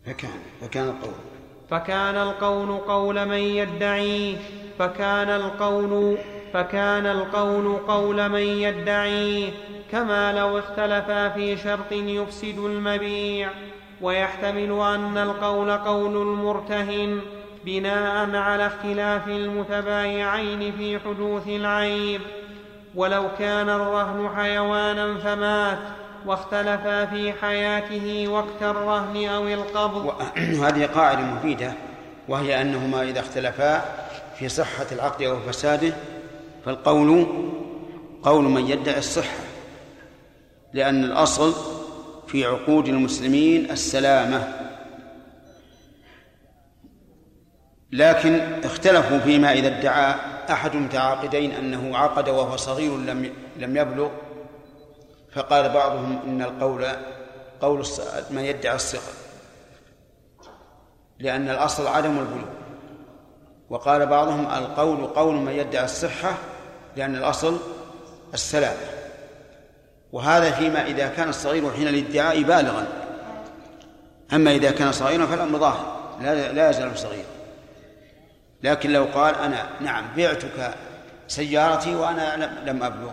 فكان فكان القول. فكان القول قول من يدعيه فكان القول فكان القول قول من يدعيه كما لو اختلفا في شرط يفسد المبيع. ويحتمل أن القول قول المرتهن بناء على اختلاف المتبايعين في حدوث العيب ولو كان الرهن حيوانا فمات واختلفا في حياته وقت الرهن أو القبض هذه قاعدة مفيدة وهي أنهما إذا اختلفا في صحة العقد أو فساده فالقول قول من يدعي الصحة لأن الأصل في عقود المسلمين السلامة. لكن اختلفوا فيما إذا ادعى أحد المتعاقدين أنه عقد وهو صغير لم لم يبلغ. فقال بعضهم إن القول قول من يدعي الصغر لأن الأصل عدم البلوغ. وقال بعضهم القول قول من يدعي الصحة لأن الأصل السلامة وهذا فيما إذا كان الصغير حين الادعاء بالغا. أما إذا كان صغيرا فالأمر ظاهر لا, لا يزال صغيرا. لكن لو قال أنا نعم بعتك سيارتي وأنا لم أبلغ.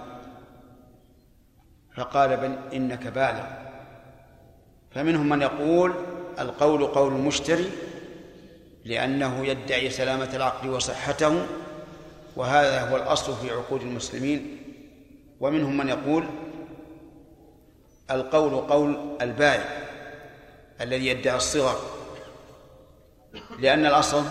فقال بل إنك بالغ. فمنهم من يقول القول قول المشتري لأنه يدعي سلامة العقل وصحته وهذا هو الأصل في عقود المسلمين. ومنهم من يقول القول قول البائع الذي يدعي الصغر لأن الأصل